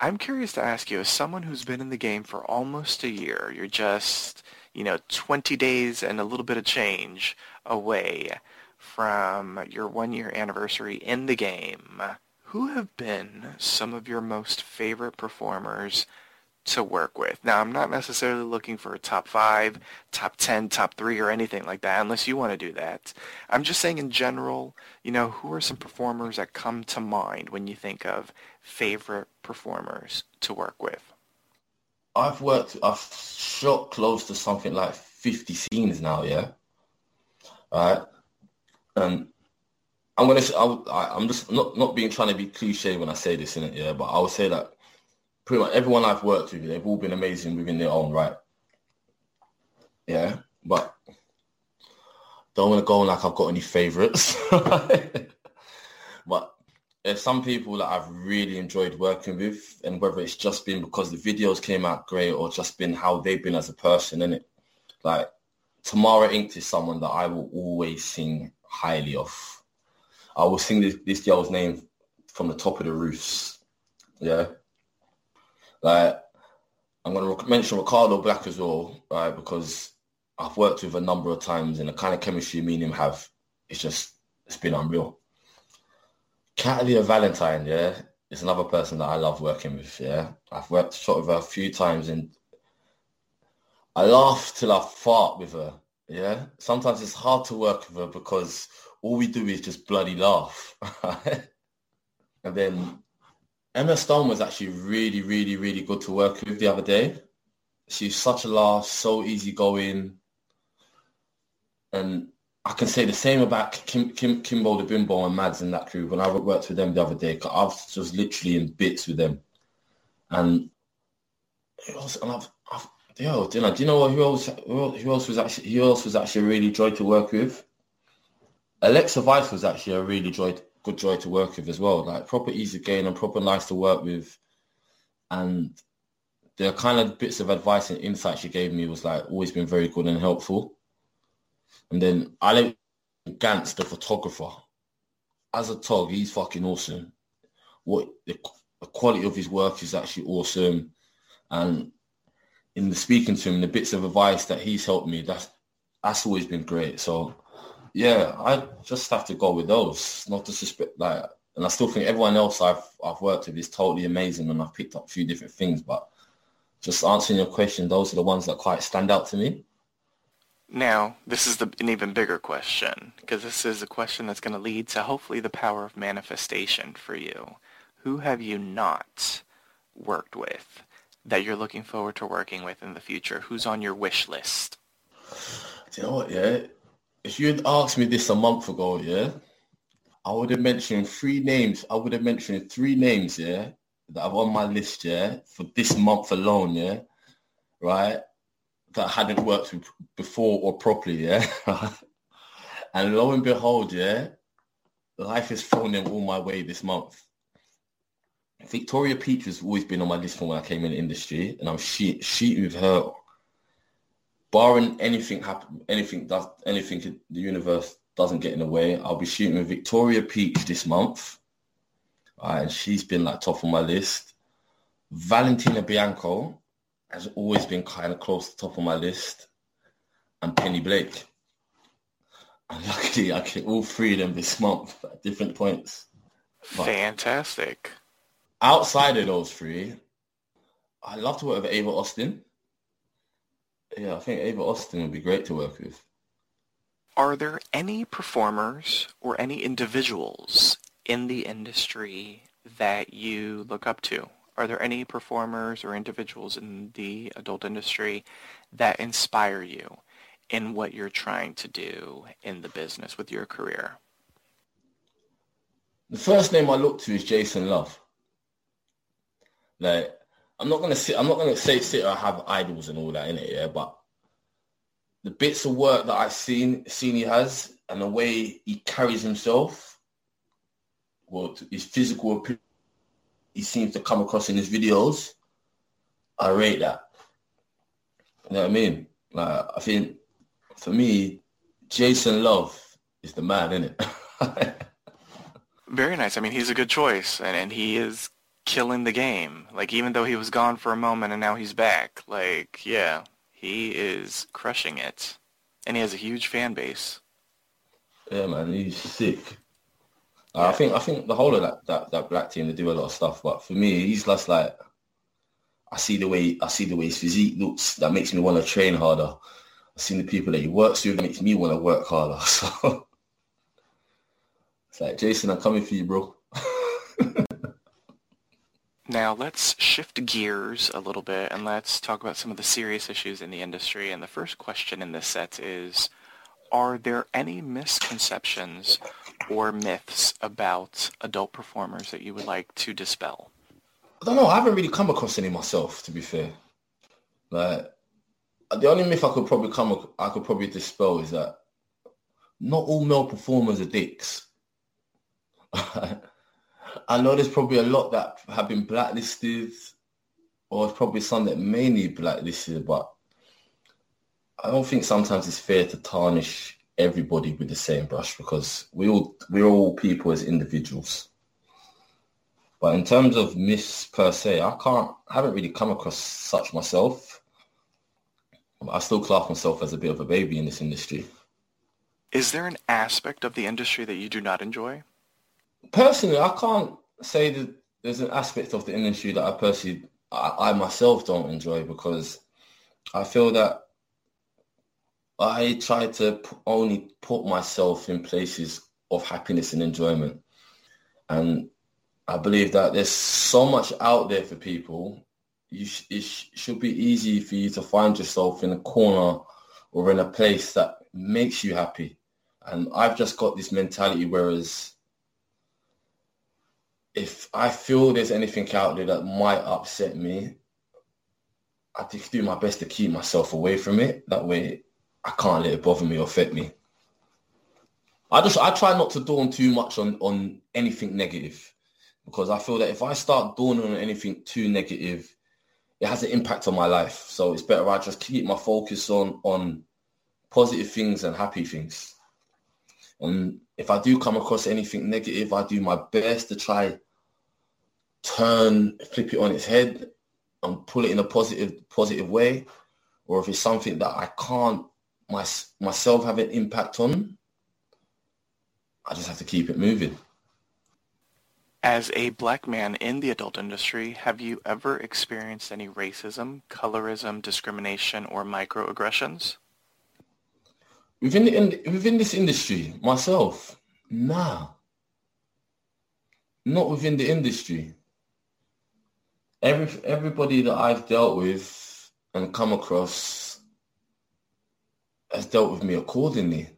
Speaker 3: I'm curious to ask you, as someone who's been in the game for almost a year, you're just, you know, 20 days and a little bit of change away from your one-year anniversary in the game. Who have been some of your most favorite performers to work with. Now, I'm not necessarily looking for a top five, top 10, top three, or anything like that, unless you want to do that. I'm just saying in general, you know, who are some performers that come to mind when you think of favorite performers to work with?
Speaker 4: I've worked, I've shot close to something like 50 scenes now, yeah? Right? And I'm gonna. I, I'm just not not being trying to be cliche when I say this in it, yeah. But I would say that pretty much everyone I've worked with, they've all been amazing within their own right. Yeah, but don't want to go on like I've got any favorites. but there's some people that I've really enjoyed working with, and whether it's just been because the videos came out great or just been how they've been as a person, in it. Like Tamara Inked is someone that I will always sing highly of. I will sing this, this girl's name from the top of the roofs. Yeah. Like, I'm going to mention Ricardo Black as well, right? Because I've worked with a number of times and the kind of chemistry me and him have, it's just, it's been unreal. Catalia Valentine, yeah, is another person that I love working with, yeah. I've worked shot with her a few times and I laugh till I fart with her, yeah. Sometimes it's hard to work with her because all we do is just bloody laugh. and then Emma Stone was actually really, really, really good to work with the other day. She's such a laugh, so easygoing. And I can say the same about Kim, Kim, Kimbo the Bimbo and Mads and that crew. When I worked with them the other day, I was just literally in bits with them. And it was, and I've, I've yo, do you know, do you know who else, who else was actually, who else was actually really joy to work with? Alexa Vice was actually a really joy good joy to work with as well. Like proper easy going and proper nice to work with. And the kind of bits of advice and insight she gave me was like always been very good and helpful. And then I like Gantz, the photographer. As a tog, he's fucking awesome. What the, the quality of his work is actually awesome. And in the speaking to him, the bits of advice that he's helped me, that's that's always been great. So Yeah, I just have to go with those. Not disrespect, like, and I still think everyone else I've I've worked with is totally amazing, and I've picked up a few different things. But just answering your question, those are the ones that quite stand out to me.
Speaker 3: Now, this is the, an even bigger question, because this is a question that's going to lead to hopefully the power of manifestation for you. Who have you not worked with that you're looking forward to working with in the future? Who's on your wish list?
Speaker 4: Do you know what, yeah? If you had asked me this a month ago, yeah, I would have mentioned three names. I would have mentioned three names, yeah, that are on my list, yeah, for this month alone, yeah, right, that I hadn't worked with before or properly, yeah. and lo and behold, yeah, life has thrown them all my way this month. Victoria Peach has always been on my list from when I came in the industry, and I'm she- shooting with her. Barring anything happen, anything does, anything the universe doesn't get in the way, I'll be shooting with Victoria Peach this month. and she's been like top of my list. Valentina Bianco has always been kind of close to top of my list, and Penny Blake. And luckily, I get all three of them this month at different points.
Speaker 3: But Fantastic
Speaker 4: outside of those three, I love to work with Ava Austin. Yeah, I think Ava Austin would be great to work with.
Speaker 3: Are there any performers or any individuals in the industry that you look up to? Are there any performers or individuals in the adult industry that inspire you in what you're trying to do in the business with your career?
Speaker 4: The first name I look to is Jason Love. Like, I'm not gonna sit. I'm not gonna say sit or have idols and all that in it. Yeah, but the bits of work that I've seen seen he has and the way he carries himself, well, his physical appearance, he seems to come across in his videos. I rate that. You know what I mean? Like, I think for me, Jason Love is the man, isn't it?
Speaker 3: Very nice. I mean, he's a good choice, and, and he is killing the game. Like even though he was gone for a moment and now he's back, like yeah, he is crushing it, and he has a huge fan base.
Speaker 4: Yeah, man, he's sick. Uh, yeah. I think I think the whole of that, that that black team they do a lot of stuff, but for me, he's just like I see the way I see the way his physique looks. That makes me want to train harder. I've seen the people that he works with. That makes me want to work harder. So it's like Jason, I'm coming for you, bro.
Speaker 3: Now let's shift gears a little bit and let's talk about some of the serious issues in the industry. And the first question in this set is, are there any misconceptions or myths about adult performers that you would like to dispel?
Speaker 4: I don't know. I haven't really come across any myself, to be fair. Like, the only myth I could probably come, I could probably dispel is that not all male performers are dicks. I know there's probably a lot that have been blacklisted, or it's probably some that may need blacklisted, but I don't think sometimes it's fair to tarnish everybody with the same brush because we all we're all people as individuals. But in terms of myths per se, I can't I haven't really come across such myself. I still class myself as a bit of a baby in this industry.
Speaker 3: Is there an aspect of the industry that you do not enjoy?
Speaker 4: Personally, I can't say that there's an aspect of the industry that I personally, I, I myself don't enjoy because I feel that I try to only put myself in places of happiness and enjoyment. And I believe that there's so much out there for people. You sh- it sh- should be easy for you to find yourself in a corner or in a place that makes you happy. And I've just got this mentality, whereas if I feel there's anything out there that might upset me, I just do my best to keep myself away from it. That way I can't let it bother me or affect me. I just I try not to dawn too much on, on anything negative because I feel that if I start dawning on anything too negative, it has an impact on my life. So it's better I just keep my focus on on positive things and happy things. And if I do come across anything negative, I do my best to try turn, flip it on its head and pull it in a positive, positive way. Or if it's something that I can't my, myself have an impact on, I just have to keep it moving.
Speaker 3: As a black man in the adult industry, have you ever experienced any racism, colorism, discrimination, or microaggressions?
Speaker 4: Within the in, within this industry, myself, nah. Not within the industry. Every everybody that I've dealt with and come across has dealt with me accordingly.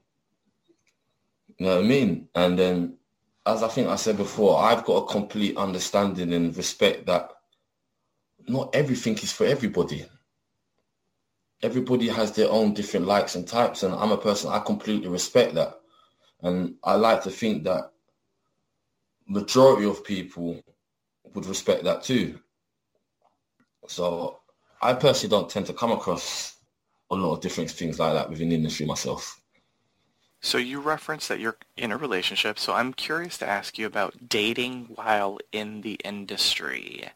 Speaker 4: You know what I mean? And then as I think I said before, I've got a complete understanding and respect that not everything is for everybody. Everybody has their own different likes and types, and I'm a person I completely respect that, and I like to think that majority of people would respect that too. So I personally don't tend to come across a lot of different things like that within the industry myself.
Speaker 3: So you referenced that you're in a relationship, so I'm curious to ask you about dating while in the industry.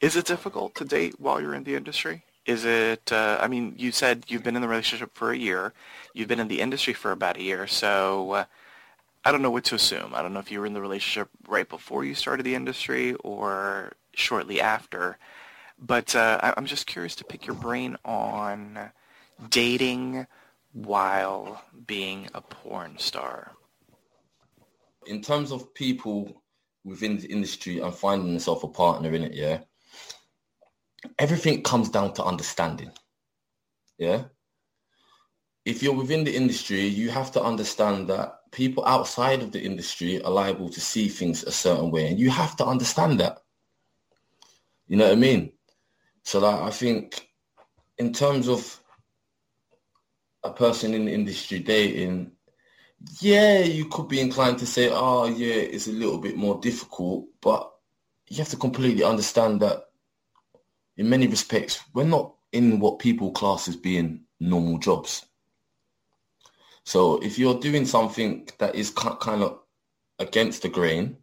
Speaker 3: Is it difficult to date while you're in the industry? Is it, uh, I mean, you said you've been in the relationship for a year. You've been in the industry for about a year, so uh, I don't know what to assume. I don't know if you were in the relationship right before you started the industry or shortly after. But uh, I'm just curious to pick your brain on dating while being a porn star?
Speaker 4: In terms of people within the industry and finding themselves a partner in it, yeah, everything comes down to understanding. Yeah. If you're within the industry, you have to understand that people outside of the industry are liable to see things a certain way, and you have to understand that. You know what I mean? So that I think in terms of a person in the industry dating, yeah, you could be inclined to say, oh, yeah, it's a little bit more difficult, but you have to completely understand that in many respects, we're not in what people class as being normal jobs. So if you're doing something that is kind of against the grain,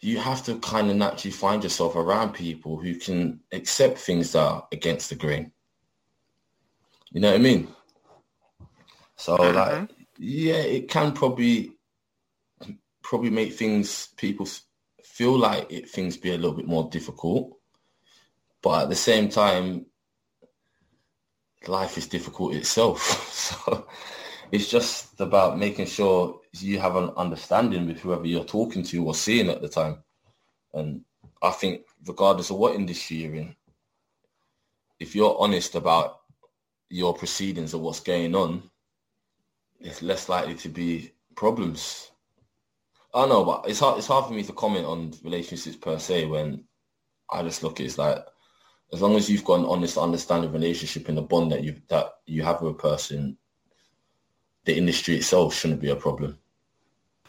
Speaker 4: you have to kind of naturally find yourself around people who can accept things that are against the grain. You know what I mean? So mm-hmm. like, yeah, it can probably probably make things people feel like it things be a little bit more difficult, but at the same time, life is difficult itself. so it's just about making sure you have an understanding with whoever you're talking to or seeing at the time. And I think regardless of what industry you're in, if you're honest about your proceedings or what's going on, it's less likely to be problems. I know, but it's hard. It's hard for me to comment on relationships per se when I just look at it like as long as you've got an honest, understanding relationship and a bond that you that you have with a person, the industry itself shouldn't be a problem.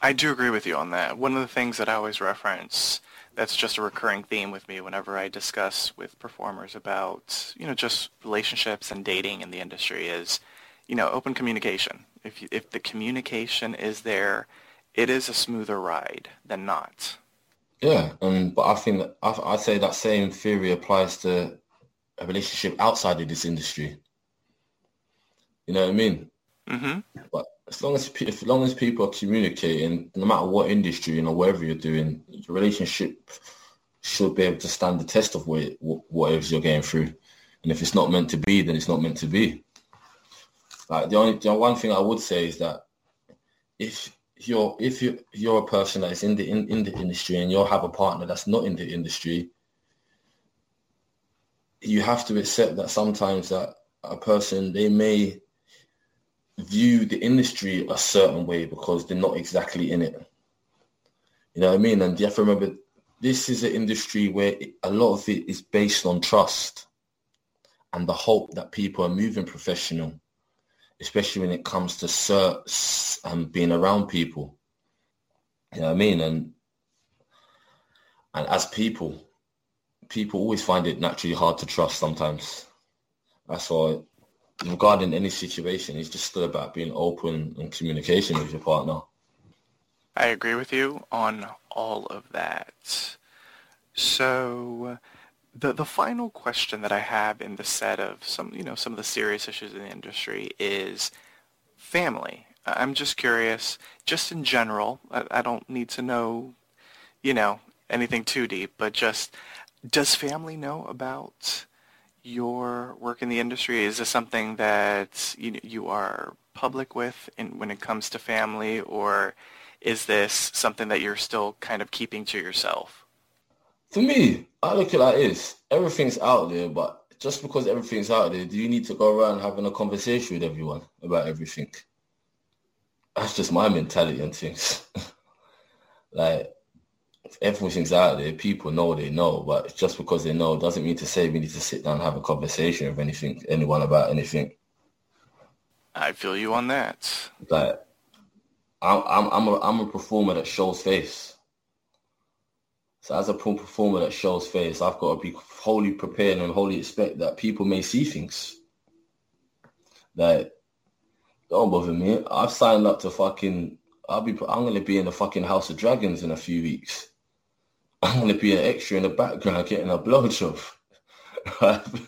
Speaker 3: I do agree with you on that. One of the things that I always reference that's just a recurring theme with me whenever I discuss with performers about, you know, just relationships and dating in the industry is, you know, open communication. If, you, if the communication is there, it is a smoother ride than not.
Speaker 4: Yeah, um, but I think that I, I say that same theory applies to a relationship outside of this industry. You know what I mean?
Speaker 3: Mm-hmm.
Speaker 4: But as long as as long as people are communicating, no matter what industry you know whatever you're doing, the relationship should be able to stand the test of what whatever you're going through. And if it's not meant to be, then it's not meant to be. Like the only the one thing I would say is that if you're if you you're a person that is in the in, in the industry and you'll have a partner that's not in the industry, you have to accept that sometimes that a person they may view the industry a certain way because they're not exactly in it. You know what I mean? And you have to remember, this is an industry where a lot of it is based on trust and the hope that people are moving professional, especially when it comes to certs and um, being around people. You know what I mean? And and as people, people always find it naturally hard to trust sometimes. That's why regarding any situation, it's just still about being open and communication with your partner.
Speaker 3: I agree with you on all of that. So the the final question that I have in the set of some you know some of the serious issues in the industry is family. I'm just curious, just in general, I, I don't need to know, you know, anything too deep, but just does family know about your work in the industry? Is this something that you, you are public with in, when it comes to family, or is this something that you're still kind of keeping to yourself?
Speaker 4: For me, I look at it like this. Everything's out there, but just because everything's out there, do you need to go around having a conversation with everyone about everything? That's just my mentality and things. like, everything's out there. People know they know, but just because they know doesn't mean to say we need to sit down and have a conversation with anything, anyone about anything.
Speaker 3: I feel you on that.
Speaker 4: Like, I'm, I'm, I'm a, I'm a performer that shows face. So as a performer that shows face, I've got to be wholly prepared and wholly expect that people may see things. That don't bother me. I've signed up to fucking. I'll be. I'm gonna be in the fucking House of Dragons in a few weeks. I'm gonna be an extra in the background getting a blowjob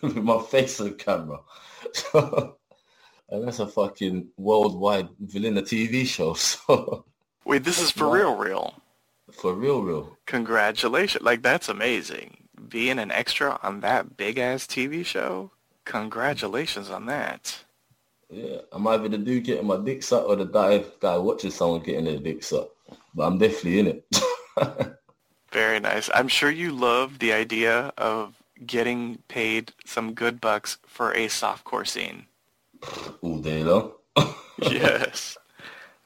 Speaker 4: with my face on camera. and that's a fucking worldwide villain TV show. So
Speaker 3: wait, this is for real, real.
Speaker 4: For real, real.
Speaker 3: Congratulations! Like that's amazing. Being an extra on that big ass TV show. Congratulations on that.
Speaker 4: Yeah, I'm either the dude getting my dick sucked or the guy guy watching someone getting their dick sucked. But I'm definitely in it.
Speaker 3: Very nice. I'm sure you love the idea of getting paid some good bucks for a softcore scene.
Speaker 4: All day long.
Speaker 3: yes.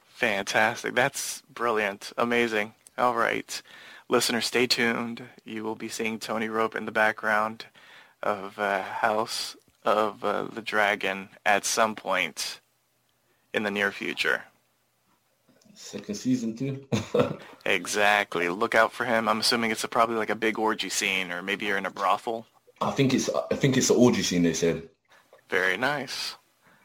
Speaker 3: Fantastic. That's brilliant. Amazing. All right. Listener, stay tuned. You will be seeing Tony Rope in the background of uh, House of uh, the Dragon at some point in the near future.
Speaker 4: Second season too.
Speaker 3: exactly. Look out for him. I'm assuming it's a, probably like a big orgy scene, or maybe you're in a brothel.
Speaker 4: I think it's I think it's an orgy scene. They said.
Speaker 3: Very nice.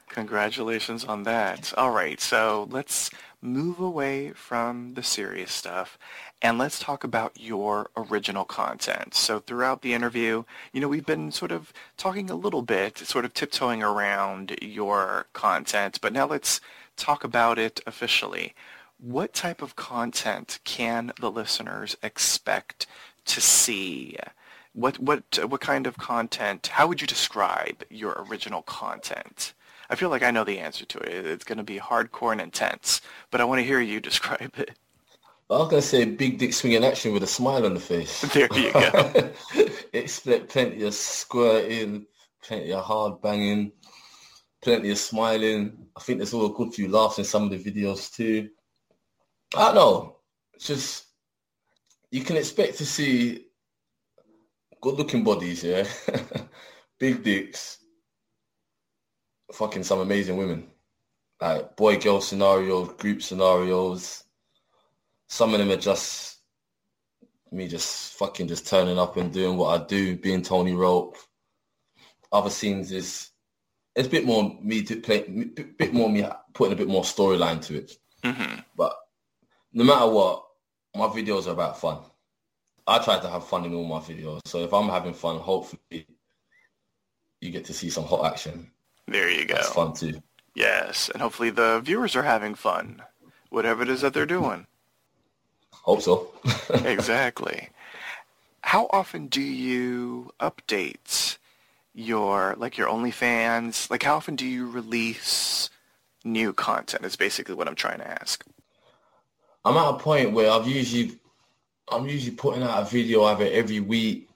Speaker 3: Congratulations on that. All right, so let's move away from the serious stuff and let's talk about your original content. So throughout the interview, you know, we've been sort of talking a little bit, sort of tiptoeing around your content, but now let's talk about it officially. What type of content can the listeners expect to see? What what what kind of content? How would you describe your original content? I feel like I know the answer to it. It's going to be hardcore and intense, but I want to hear you describe it.
Speaker 4: I was going to say big dick swinging action with a smile on the face.
Speaker 3: There you go.
Speaker 4: Expect plenty of squirting, plenty of hard banging, plenty of smiling. I think there's all a good few laughs in some of the videos too. I don't know. It's just, you can expect to see good looking bodies, yeah? big dicks, fucking some amazing women. Like boy-girl scenarios, group scenarios. Some of them are just me just fucking just turning up and doing what I do, being Tony Rope. Other scenes is it's a bit more me to play, a bit more me putting a bit more storyline to it.
Speaker 3: Mm-hmm.
Speaker 4: But no matter what, my videos are about fun. I try to have fun in all my videos. So if I'm having fun, hopefully you get to see some hot action.
Speaker 3: There you go.
Speaker 4: It's fun too.
Speaker 3: Yes, and hopefully the viewers are having fun, whatever it is that they're doing.
Speaker 4: Hope so.
Speaker 3: exactly. How often do you update your like your OnlyFans? Like how often do you release new content? Is basically what I'm trying to ask.
Speaker 4: I'm at a point where I've usually I'm usually putting out a video either every week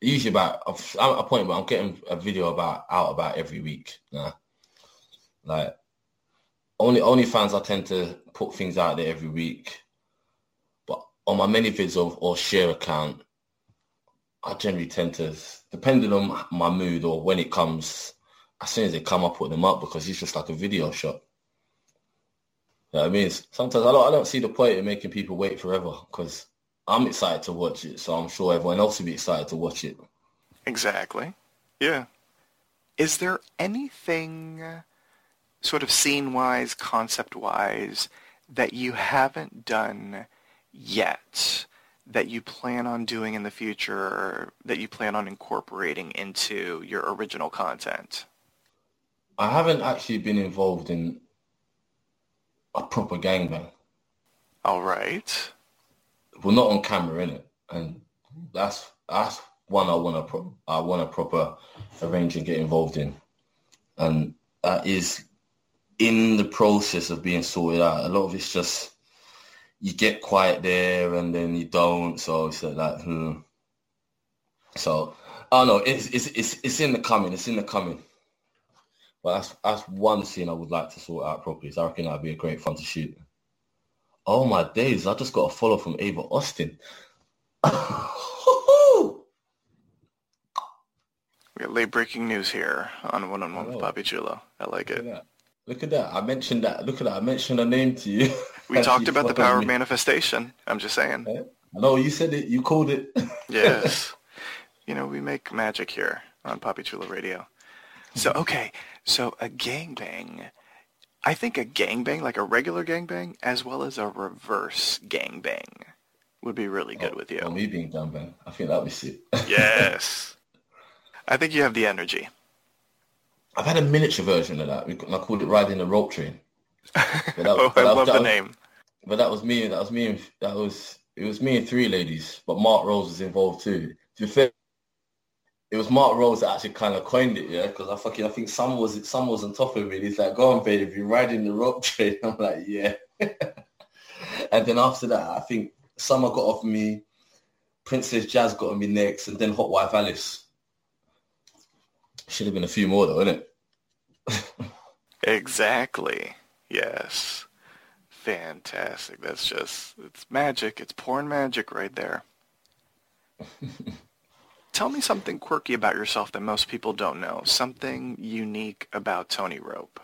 Speaker 4: usually about I'm a point where I'm getting a video about out about every week. Nah. Like only OnlyFans I tend to put things out there every week. But on my ManyVids or, or share account, I generally tend to depending on my mood or when it comes, as soon as they come I put them up because it's just like a video shot. You know I mean? Sometimes I don't, I don't see the point in making people wait forever because I'm excited to watch it, so I'm sure everyone else will be excited to watch it.
Speaker 3: Exactly. Yeah. Is there anything uh, sort of scene-wise, concept-wise, that you haven't done yet that you plan on doing in the future that you plan on incorporating into your original content?
Speaker 4: I haven't actually been involved in a proper gangbang.
Speaker 3: All right.
Speaker 4: Well, not on camera, in it, And that's that's one I want to pro- I want to proper arrange and get involved in, and that is in the process of being sorted out. A lot of it's just you get quiet there and then you don't. So it's like, hmm. So I don't know. It's it's it's it's in the coming. It's in the coming. But that's that's one scene I would like to sort out properly. So I reckon that'd be a great fun to shoot. Oh my days! I just got a follow from Ava Austin.
Speaker 3: We got late breaking news here on One on One with
Speaker 4: Oh.
Speaker 3: Papi Chulo. I like
Speaker 4: Look
Speaker 3: it.
Speaker 4: that. Look at that. I mentioned that. Look at that. I mentioned a name to you.
Speaker 3: We talked about the power of manifestation. I'm just saying.
Speaker 4: I know you said it. You called it.
Speaker 3: Yes. you know, we make magic here on Papi Chulo Radio. So, okay. So a gangbang. I think a gangbang, like a regular gangbang, as well as a reverse gangbang would be really good oh, with you.
Speaker 4: Oh, me being man. I think that'd be sick.
Speaker 3: Yes. I think you have the energy.
Speaker 4: I've had a miniature version of that. We- I called it riding the rope train. But that-
Speaker 3: Oh, I
Speaker 4: that-
Speaker 3: love
Speaker 4: that
Speaker 3: the
Speaker 4: was-
Speaker 3: name.
Speaker 4: But that was me. That was me. And that was it. Was me and three ladies. But Mark Rose was involved too. To be fair, it was Mark Rose that actually kind of coined it. Yeah, because I fucking I think some was some was on top of me. He's like, "Go on, baby, you're riding the rope train." I'm like, "Yeah." and then after that, I think Summer got off me. Princess Jazz got on me next, and then Hot Wife Alice. Should have been a few more though, innit?
Speaker 3: Exactly. Yes. Fantastic. That's just, it's magic. It's porn magic right there. Tell me something quirky about yourself that most people don't know. Something unique about Tony Rope.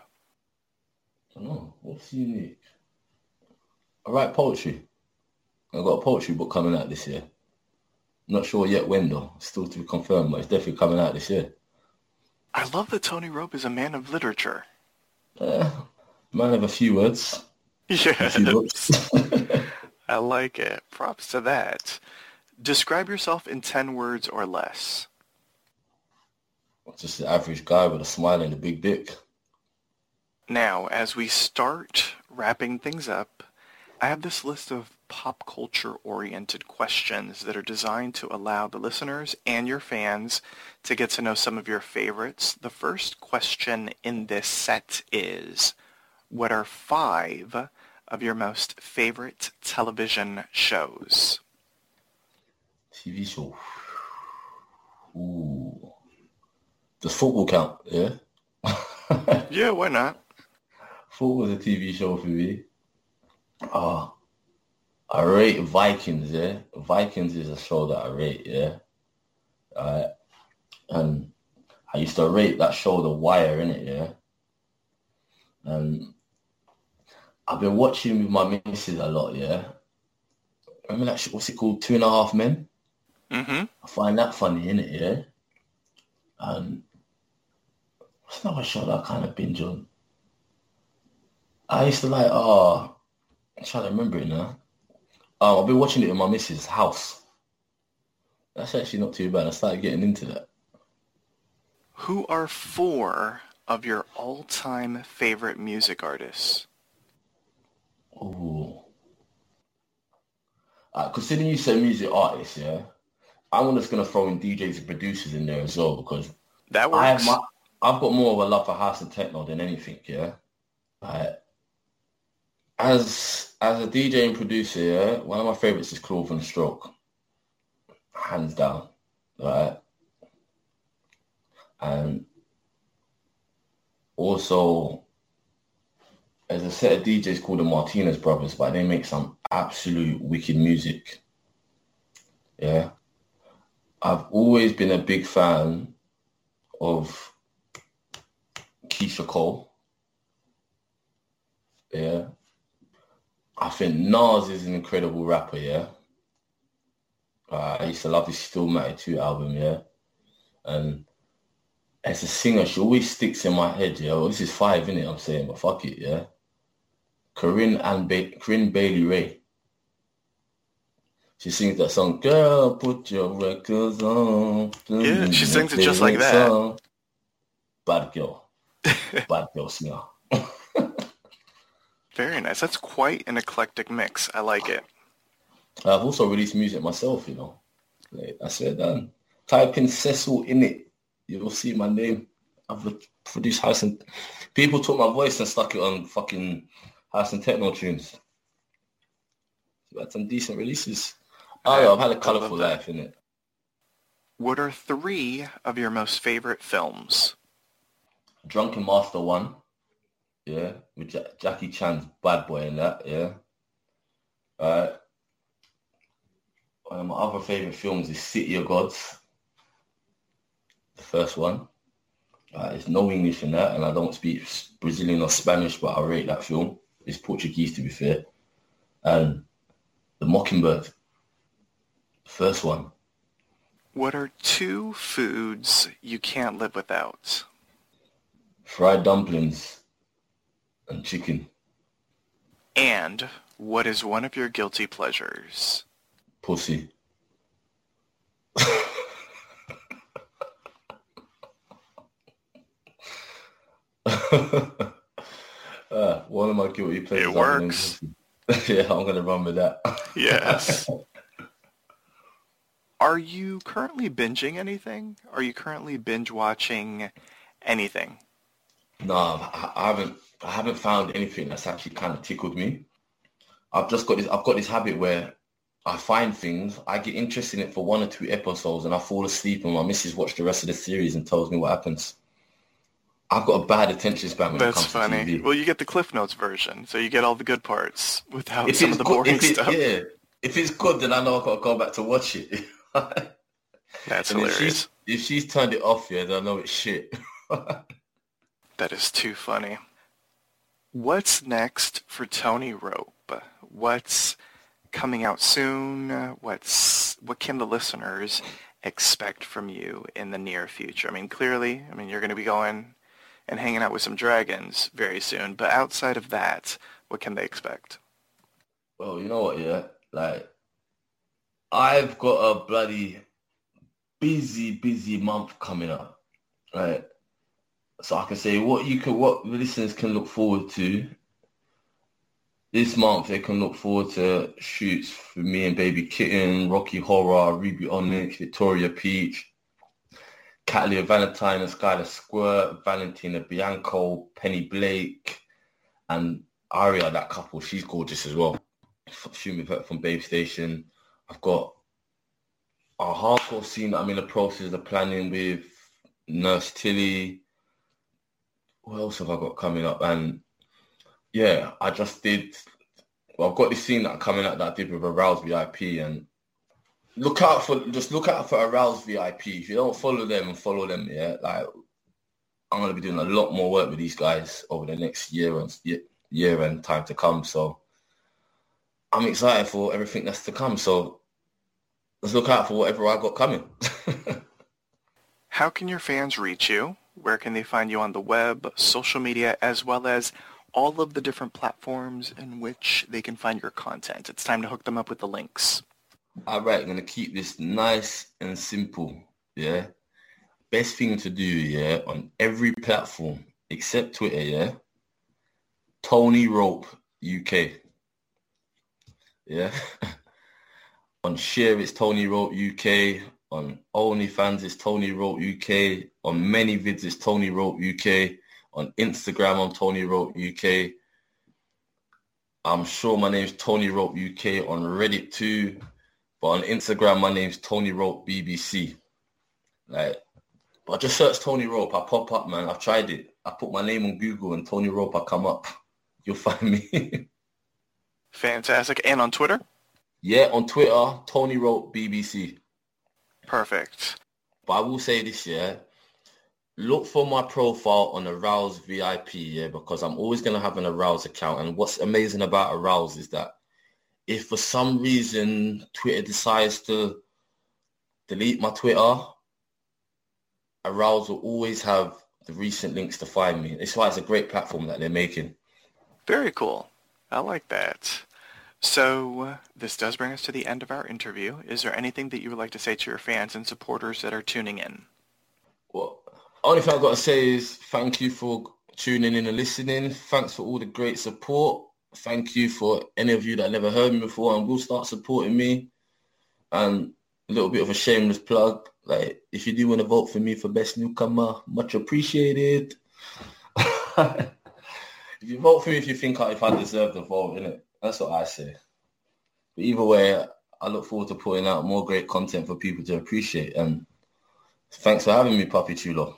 Speaker 4: I don't know. What's unique? I write poetry. I've got a poetry book coming out this year. Not sure yet when though. Still to be confirmed, but it's definitely coming out this year.
Speaker 3: I love that Tony Rope is a man of literature.
Speaker 4: Uh, man of a few words. A few
Speaker 3: Yes.
Speaker 4: books.
Speaker 3: I like it. Props to that. Describe yourself in 10 words or less.
Speaker 4: Just the average guy with a smile and a big dick.
Speaker 3: Now, as we start wrapping things up, I have this list of pop culture oriented questions that are designed to allow the listeners and your fans to get to know some of your favorites. The first question in this set is, what are five of your most favorite television shows?
Speaker 4: TV show. Ooh. Does football count? Yeah.
Speaker 3: Yeah, why not?
Speaker 4: Football's a TV show for me. Ah, I rate Vikings. Yeah, Vikings is a show that I rate. Yeah, uh, and I used to rate that show The Wire in it. Yeah, and I've been watching with my missus a lot. Yeah, remember that? sh- What's it called? Two and a Half Men.
Speaker 3: Mm-hmm.
Speaker 4: I find that funny in it. Yeah, and what's another show that I kind of binge on? I used to like, oh, I'm trying to remember it now. Um, I've been watching it in my missus' house. That's actually not too bad. I started getting into that.
Speaker 3: Who are four of your all-time favorite music artists?
Speaker 4: Ooh. Uh, considering you said music artists, yeah, I'm just gonna throw in DJs and producers in there as well because
Speaker 3: That
Speaker 4: I have my, I've got more of a love for house and techno than anything, yeah. As as a DJ and producer, yeah, one of my favorites is Cloven and Stroke, hands down, right. And also, there's a set of DJs called the Martinez Brothers, but they make some absolute wicked music. Yeah, I've always been a big fan of Keyshia Cole. Yeah. I think Nas is an incredible rapper, yeah. Uh, I used to love his Stillmatic 2 album, yeah. And as a singer, she always sticks in my head, yeah. Well, this is five, innit, I'm saying, but fuck it, yeah. Corinne and ba- Corinne Bailey Rae. She sings that song, Girl, put your records on.
Speaker 3: Yeah, she sings it just like that.
Speaker 4: song. Bad girl. Bad girl singer.
Speaker 3: Very nice. That's quite an eclectic mix. I like it.
Speaker 4: I've also released music myself, you know. Like, I said, um, type in Cecil in it. You'll see my name. I've produced house and people took my voice and stuck it on fucking house and techno tunes. So had some decent releases. Oh, yeah, I've had a colourful life in it.
Speaker 3: What are three of your most favorite films?
Speaker 4: Drunken Master One, yeah, with ja- Jackie Chan's Bad Boy in that, yeah. Alright. One of my other favourite films is City of Gods, the first one. Uh, there's no English in that, and I don't speak Brazilian or Spanish, but I rate that film. It's Portuguese, to be fair. And The Mockingbird, first one.
Speaker 3: What are two foods you can't live without?
Speaker 4: Fried dumplings and chicken.
Speaker 3: And what is one of your guilty pleasures?
Speaker 4: Pussy. uh, one of my guilty pleasures.
Speaker 3: It works.
Speaker 4: yeah, I'm going to run with that.
Speaker 3: Yes. Are you currently binging anything? Are you currently binge watching anything?
Speaker 4: No, I, I haven't. I haven't found anything that's actually kind of tickled me. I've just got this. I've got this habit where I find things, I get interested in it for one or two episodes, and I fall asleep, and my missus watch the rest of the series and tells me what happens. I've got a bad attention span when
Speaker 3: That's
Speaker 4: it comes
Speaker 3: funny.
Speaker 4: to TV.
Speaker 3: Well, you get the Cliff Notes version, so you get all the good parts without
Speaker 4: if
Speaker 3: some of the
Speaker 4: good,
Speaker 3: boring
Speaker 4: if it,
Speaker 3: stuff.
Speaker 4: yeah, if it's good, then I know I've got to go back to watch it.
Speaker 3: That's
Speaker 4: And if
Speaker 3: hilarious.
Speaker 4: she's, if she's turned it off, yeah, then I know it's shit.
Speaker 3: That is too funny. What's next for Tony Rope? What's coming out soon? What's what can the listeners expect from you in the near future? I mean, clearly, I mean, you're going to be going and hanging out with some dragons very soon, but outside of that, what can they expect?
Speaker 4: Well, you know what, yeah? Like, I've got a bloody busy, busy month coming up, right? So I can say what you can, what listeners can look forward to. This month, they can look forward to shoots for me and Baby Kitten, Rocky Horror, Ruby Onyx, Victoria Peach, Catalia Valentine and Skylar Squirt, Valentina Bianco, Penny Blake, and Aria, that couple. She's gorgeous as well with her from Babe Station. I've got a hardcore scene that I'm in the process of planning with Nurse Tilly. What else have I got coming up? And yeah, I just did. Well, I've got this scene that coming up that I did with Arouse VIP, and look out for just look out for Arouse VIP. If you don't follow them and follow them, yeah, like I'm gonna be doing a lot more work with these guys over the next year and year and time to come. So I'm excited for everything that's to come. So let's look out for whatever I got coming.
Speaker 3: How can your fans reach you? Where can they find you on the web, social media, as well as all of the different platforms in which they can find your content? It's time to hook them up with the links.
Speaker 4: All right, I'm going to keep this nice and simple. Yeah. Best thing to do, yeah, on every platform except Twitter, yeah. Tony Rope UK. Yeah. on Share, it's Tony Rope UK. On OnlyFans, it's Tony Rope UK. On ManyVids, it's Tony Rope UK. On Instagram, I'm Tony Rope UK. I'm sure my name's Tony Rope UK on Reddit too. But on Instagram, my name's Tony Rope BBC. Like, but I just search Tony Rope. I pop up, man. I've tried it. I put my name on Google and Tony Rope, I come up. You'll find me.
Speaker 3: Fantastic. And on Twitter?
Speaker 4: yeah, on Twitter, Tony Rope BBC.
Speaker 3: Perfect.
Speaker 4: But I will say this, yeah. Look for my profile on Arouse VIP, yeah, because I'm always going to have an Arouse account. And what's amazing about Arouse is that if for some reason Twitter decides to delete my Twitter, Arouse will always have the recent links to find me. That's why it's a great platform that they're making.
Speaker 3: Very cool. I like that. So this does bring us to the end of our interview. Is there anything that you would like to say to your fans and supporters that are tuning in?
Speaker 4: Well, only thing I've got to say is thank you for tuning in and listening. Thanks for all the great support. thank you for any of you that never heard me before and will start supporting me. And a little bit of a shameless plug. Like, if you do want to vote for me for best newcomer, much appreciated. if you vote for me, if you think if I deserve the vote, innit? That's what I say. But either way, I look forward to putting out more great content for people to appreciate. And thanks for having me, Papi Chulo.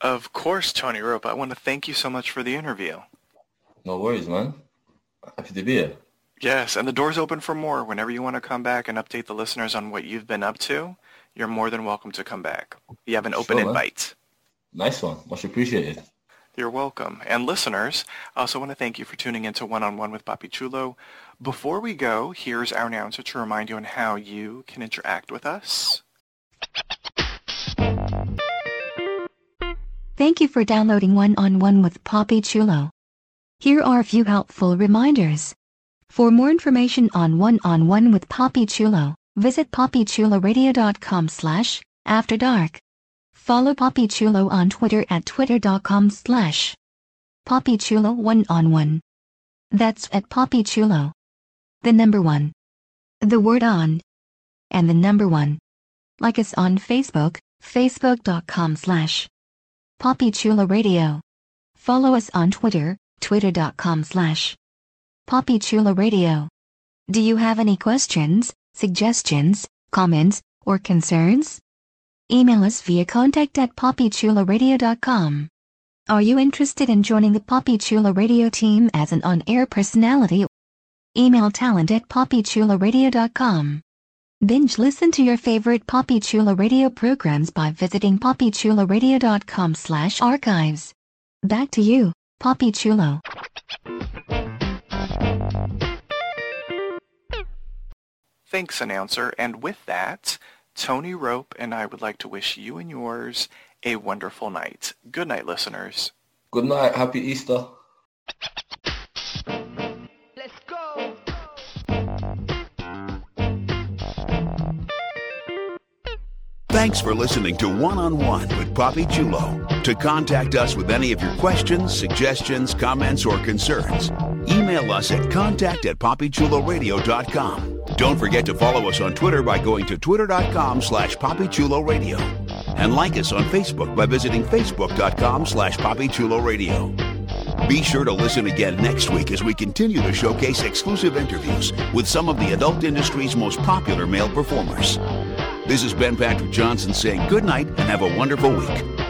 Speaker 3: Of course, Tony Rope. I want to thank you so much for the interview.
Speaker 4: No worries, man. Happy to be here.
Speaker 3: Yes, and the door's open for more. Whenever you want to come back and update the listeners on what you've been up to, you're more than welcome to come back. You have an open sure, invite.
Speaker 4: Nice one. Much appreciated.
Speaker 3: You're welcome. And listeners, I also want to thank you for tuning in to One-on-One with Papi Chulo. Before we go, here's our announcer to remind you on how you can interact with us.
Speaker 2: Thank you for downloading One-on-One with Papi Chulo. Here are a few helpful reminders. For more information on One-on-One with Papi Chulo, visit papichuloradio.com slash after dark. Follow Papi Chulo on Twitter at twitter.com slash Papi Chulo one on one. That's at Papi Chulo. The number one. The word on. And the number one. Like us on Facebook, facebook.com slash Papi Chulo Radio. Follow us on Twitter, twitter.com slash Papi Chulo Radio. Do you have any questions, suggestions, comments, or concerns? Email us via contact at papichuloradio.com. Are you interested in joining the Papi Chulo Radio team as an on-air personality? Email talent at papichuloradio.com. Binge listen to your favorite Papi Chulo Radio programs by visiting papichuloradio.com slash archives. Back to you. Papi Chulo.
Speaker 3: Thanks, announcer. And with that, Tony Rope and I would like to wish you and yours a wonderful night. Good night, listeners.
Speaker 4: Good night. Happy Easter.
Speaker 1: Thanks for listening to One on One with Papi Chulo. To contact us with any of your questions, suggestions, comments, or concerns, email us at contact at papichuloradio.com. Don't forget to follow us on Twitter by going to twitter.com slash papichuloradio. And like us on Facebook by visiting facebook.com slash papichuloradio. Be sure to listen again next week as we continue to showcase exclusive interviews with some of the adult industry's most popular male performers. This is Ben Patrick Johnson saying good night and have a wonderful week.